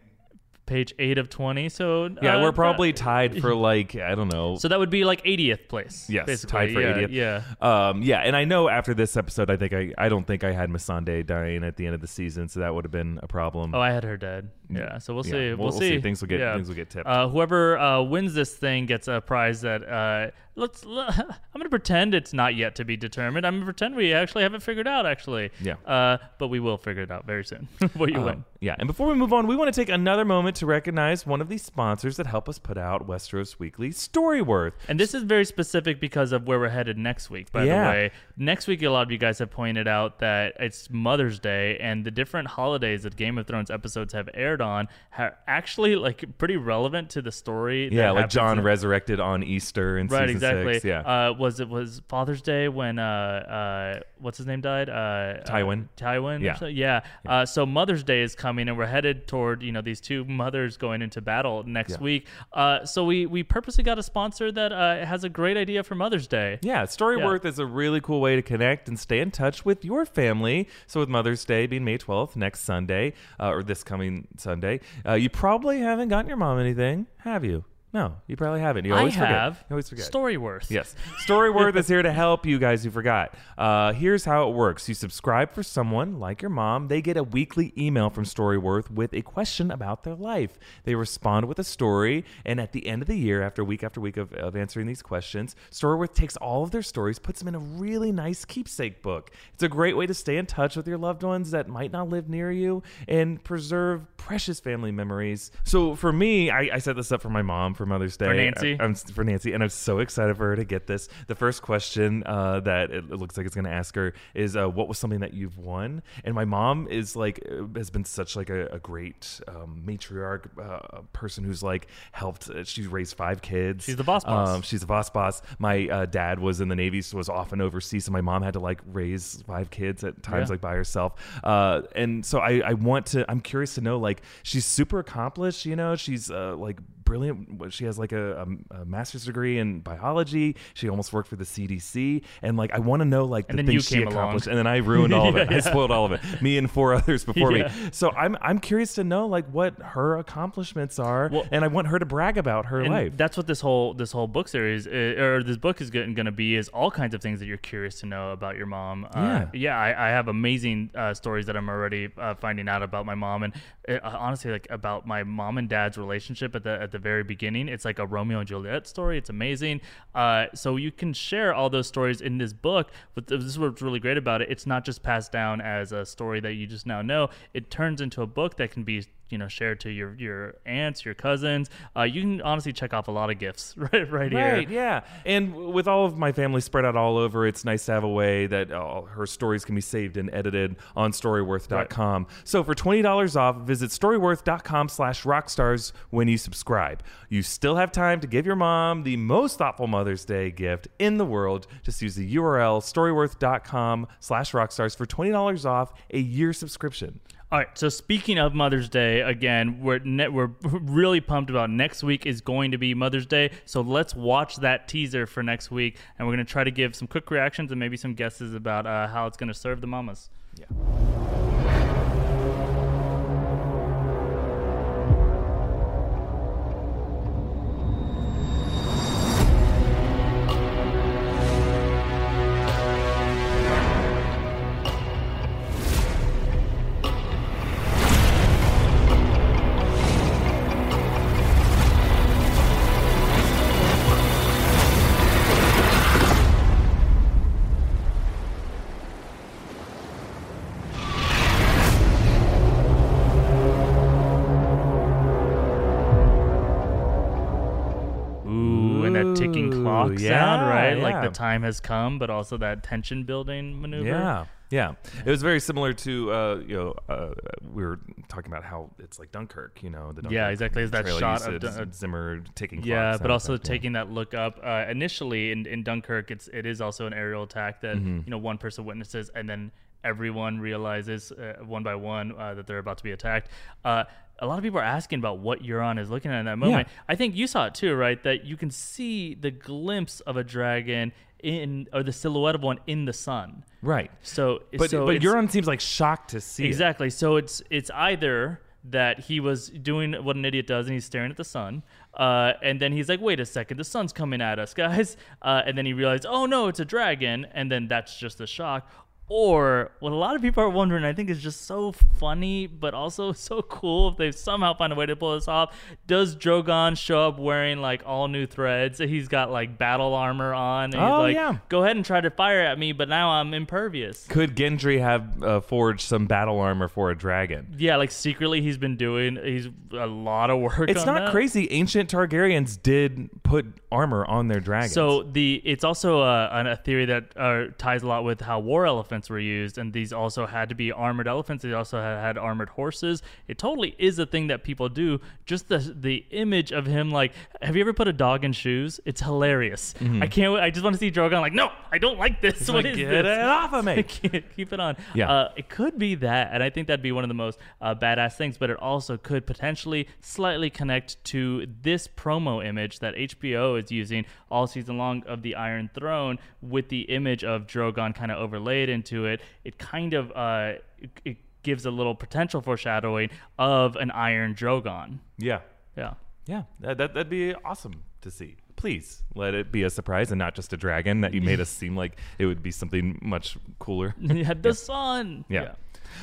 Page eight of twenty. So Yeah, uh, we're probably tied for like I don't know. So that would be like 80th place. Yes, basically. tied for yeah, 80th. Yeah. Um, yeah, and I know after this episode, I think I, I don't think I had Missandei dying at the end of the season, so that would have been a problem. Oh, I had her dead. Yeah, so we'll Yeah, see. we'll- We'll, we'll see. Things will get- Yeah. things will get tipped. Uh, whoever uh, wins this thing gets a prize that uh, let's. I'm gonna pretend it's not yet to be determined. I'm gonna pretend we actually haven't figured out. Actually. Yeah. Uh, but we will figure it out very soon. what you Um, win. Yeah, and before we move on, we want to take another moment to recognize one of these sponsors that help us put out Westeros Weekly, Storyworth. And this is very specific because of where we're headed next week, by Yeah. the way. Next week, a lot of you guys have pointed out that it's Mother's Day, and the different holidays that Game of Thrones episodes have aired on are actually like pretty relevant to the story. that Yeah, like Jon in- resurrected on Easter in Right, season exactly. six, yeah. Uh, was it was Father's Day when uh, uh, what's his name died? Uh, Tywin. Uh, Tywin. Yeah. so- yeah. Uh, so Mother's Day is coming, and we're headed toward you know these two mothers going into battle next Yeah. week. Uh, so we we purposely got a sponsor that uh, has a great idea for Mother's Day. Yeah, Storyworth is a really cool way to connect and stay in touch with your family. So, with Mother's Day being May 12th, next Sunday, uh, or this coming Sunday, uh, you probably haven't gotten your mom anything, have you? No, you probably haven't. You always I have. forget. You always forget. Storyworth. Yes. Storyworth is here to help you guys who forgot. Uh, here's how it works you subscribe for someone like your mom, they get a weekly email from Storyworth with a question about their life. They respond with a story, and at the end of the year, after week after week of, of answering these questions, Storyworth takes all of their stories, puts them in a really nice keepsake book. It's a great way to stay in touch with your loved ones that might not live near you and preserve precious family memories. So for me, I, I set this up for my mom for Mother's Day. For Nancy? I- I'm for Nancy, and I'm so excited for her to get this. The first question uh, that it, looks like it's going to ask her is, uh, "What was something that you've won?" And my mom is like uh, has been such like a, a great um, matriarch uh, person who's like helped. Uh, she's raised five kids. She's the boss boss. Um, she's the boss boss. My uh, dad was in the Navy, so was often overseas. So my mom had to like raise five kids at times, Yeah. like by herself. Uh, and so I, I want to. I'm curious to know. Like she's super accomplished. You know, she's uh, like brilliant. She has like a, a, a master's degree in biology. She almost worked for the CDC. And like I want to know like the things she came along. accomplished. And then I ruined all of it. I spoiled all of it. Me and four others before Yeah. me. So I'm I'm curious to know like what her accomplishments are, Well- and I want her to brag about her and life. that's what this whole this whole book series uh, or this book is going to be is all kinds of things that you're curious to know about your mom. Uh, Yeah. yeah. I, I have amazing uh, stories that I'm already uh, finding out about my mom, and uh, honestly, like about my mom and dad's relationship at the at the very beginning. It's like a Romeo and Juliet story. It's amazing. Uh, so you can share all those stories in this book. But this is what's really great about it. It's not just passed down as a story that you just now know. It turns into a book that can be you know shared to your your aunts, your cousins. Uh, you can honestly check off a lot of gifts right right here. Right, yeah. And with all of my family spread out all over, it's nice to have a way that uh, her stories can be saved and edited on storyworth.com. So for $20 off, visit storyworth.com slash rockstars when you subscribe. You still have time to give your mom the most thoughtful Mother's Day gift in the world. Just use the URL storyworth.com slash rockstars for $20 off a year subscription. All right. So speaking of Mother's Day, again, we're ne- we're really pumped about next week is going to be Mother's Day. So let's watch that teaser for next week, and we're gonna try to give some quick reactions and maybe some guesses about uh, how it's gonna serve the mamas. Ooh, yeah, sound, right? Like the time has come, but also that tension building maneuver. Yeah, yeah. It was very similar to uh, you know uh, we were talking about how it's like Dunkirk. You know, the Dunkirk Yeah, exactly. It's that shot of Dun- Zimmer taking. Yeah, but also effect, yeah. taking that look up. Uh, initially in, in Dunkirk, it's it is also an aerial attack that Mm-hmm. you know one person witnesses, and then everyone realizes uh, one by one uh, that they're about to be attacked. Uh, a lot of people are asking about what Euron is looking at in that moment. I think you saw it too, right? That you can see the glimpse of a dragon in, or the silhouette of one in the sun. right. So, But so but Euron seems like shocked to see it. Exactly. So it's it's either that he was doing what an idiot does and he's staring at the sun, uh, and then he's like, "Wait a second, the sun's coming at us, guys," uh, and then he realized, "Oh no, it's a dragon," and then that's just the shock. Or what a lot of people are wondering, I think is just so funny, but also so cool if they somehow find a way to pull this off. Does Drogon show up wearing like all new threads? He's got like battle armor on. And he's Oh, like, yeah. Go ahead and try to fire at me, but now I'm impervious. Could Gendry have uh, forged some battle armor for a dragon? Yeah, like secretly he's been doing he's a lot of work. It's on not that. crazy. Ancient Targaryens did put armor on their dragons. So the it's also uh, an- a theory that uh, ties a lot with how war elephants elephants were used, and these also had to be armored elephants. They also had, had armored horses. It totally is a thing that people do. Just the the image of him, like, have you ever put a dog in shoes? It's hilarious. I can't. wait- I just want to see Drogon like, no, I don't like this. What like, is "Get this? it off of me." Keep it on. Yeah. Uh, it could be that, and I think that'd be one of the most uh, badass things. But it also could potentially slightly connect to this promo image that HBO is using all season long of the Iron Throne, with the image of Drogon kind of overlaid into it. It kind of uh, it, it gives a little potential foreshadowing of an Iron Drogon. Yeah. Yeah. Yeah, that, that that'd be awesome to see. Please let it be a surprise and not just a dragon that you made us seem like it would be something much cooler. yeah, the sun. Yeah.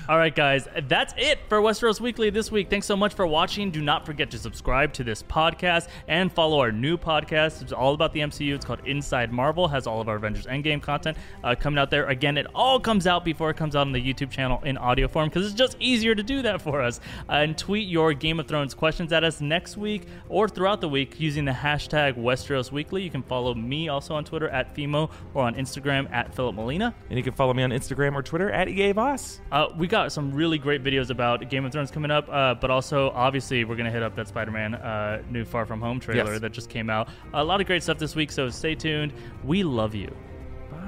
All right, guys, that's it for Westeros Weekly this week. Thanks so much for watching. Do not forget to subscribe to this podcast and follow our new podcast. It's all about the MCU. It's called Inside Marvel. Has all of our Avengers Endgame content uh, coming out there. Again, it all comes out before it comes out on the YouTube channel in audio form because it's just easier to do that for us. Uh, and tweet your Game of Thrones questions at us next week or throughout the week using the hashtag Westeros Weekly. You can follow me also on Twitter at Fimo or on Instagram at Philip Molina. And you can follow me on Instagram or Twitter at EA Voss. Uh, we got some really great videos about Game of Thrones coming up, uh, but also obviously we're gonna hit up that Spider-Man uh, new Far From Home trailer Yes. that just came out. A lot of great stuff this week, so stay tuned. We love you.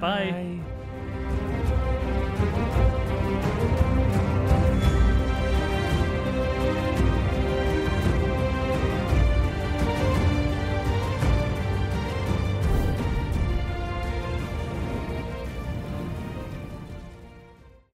Bye. Bye.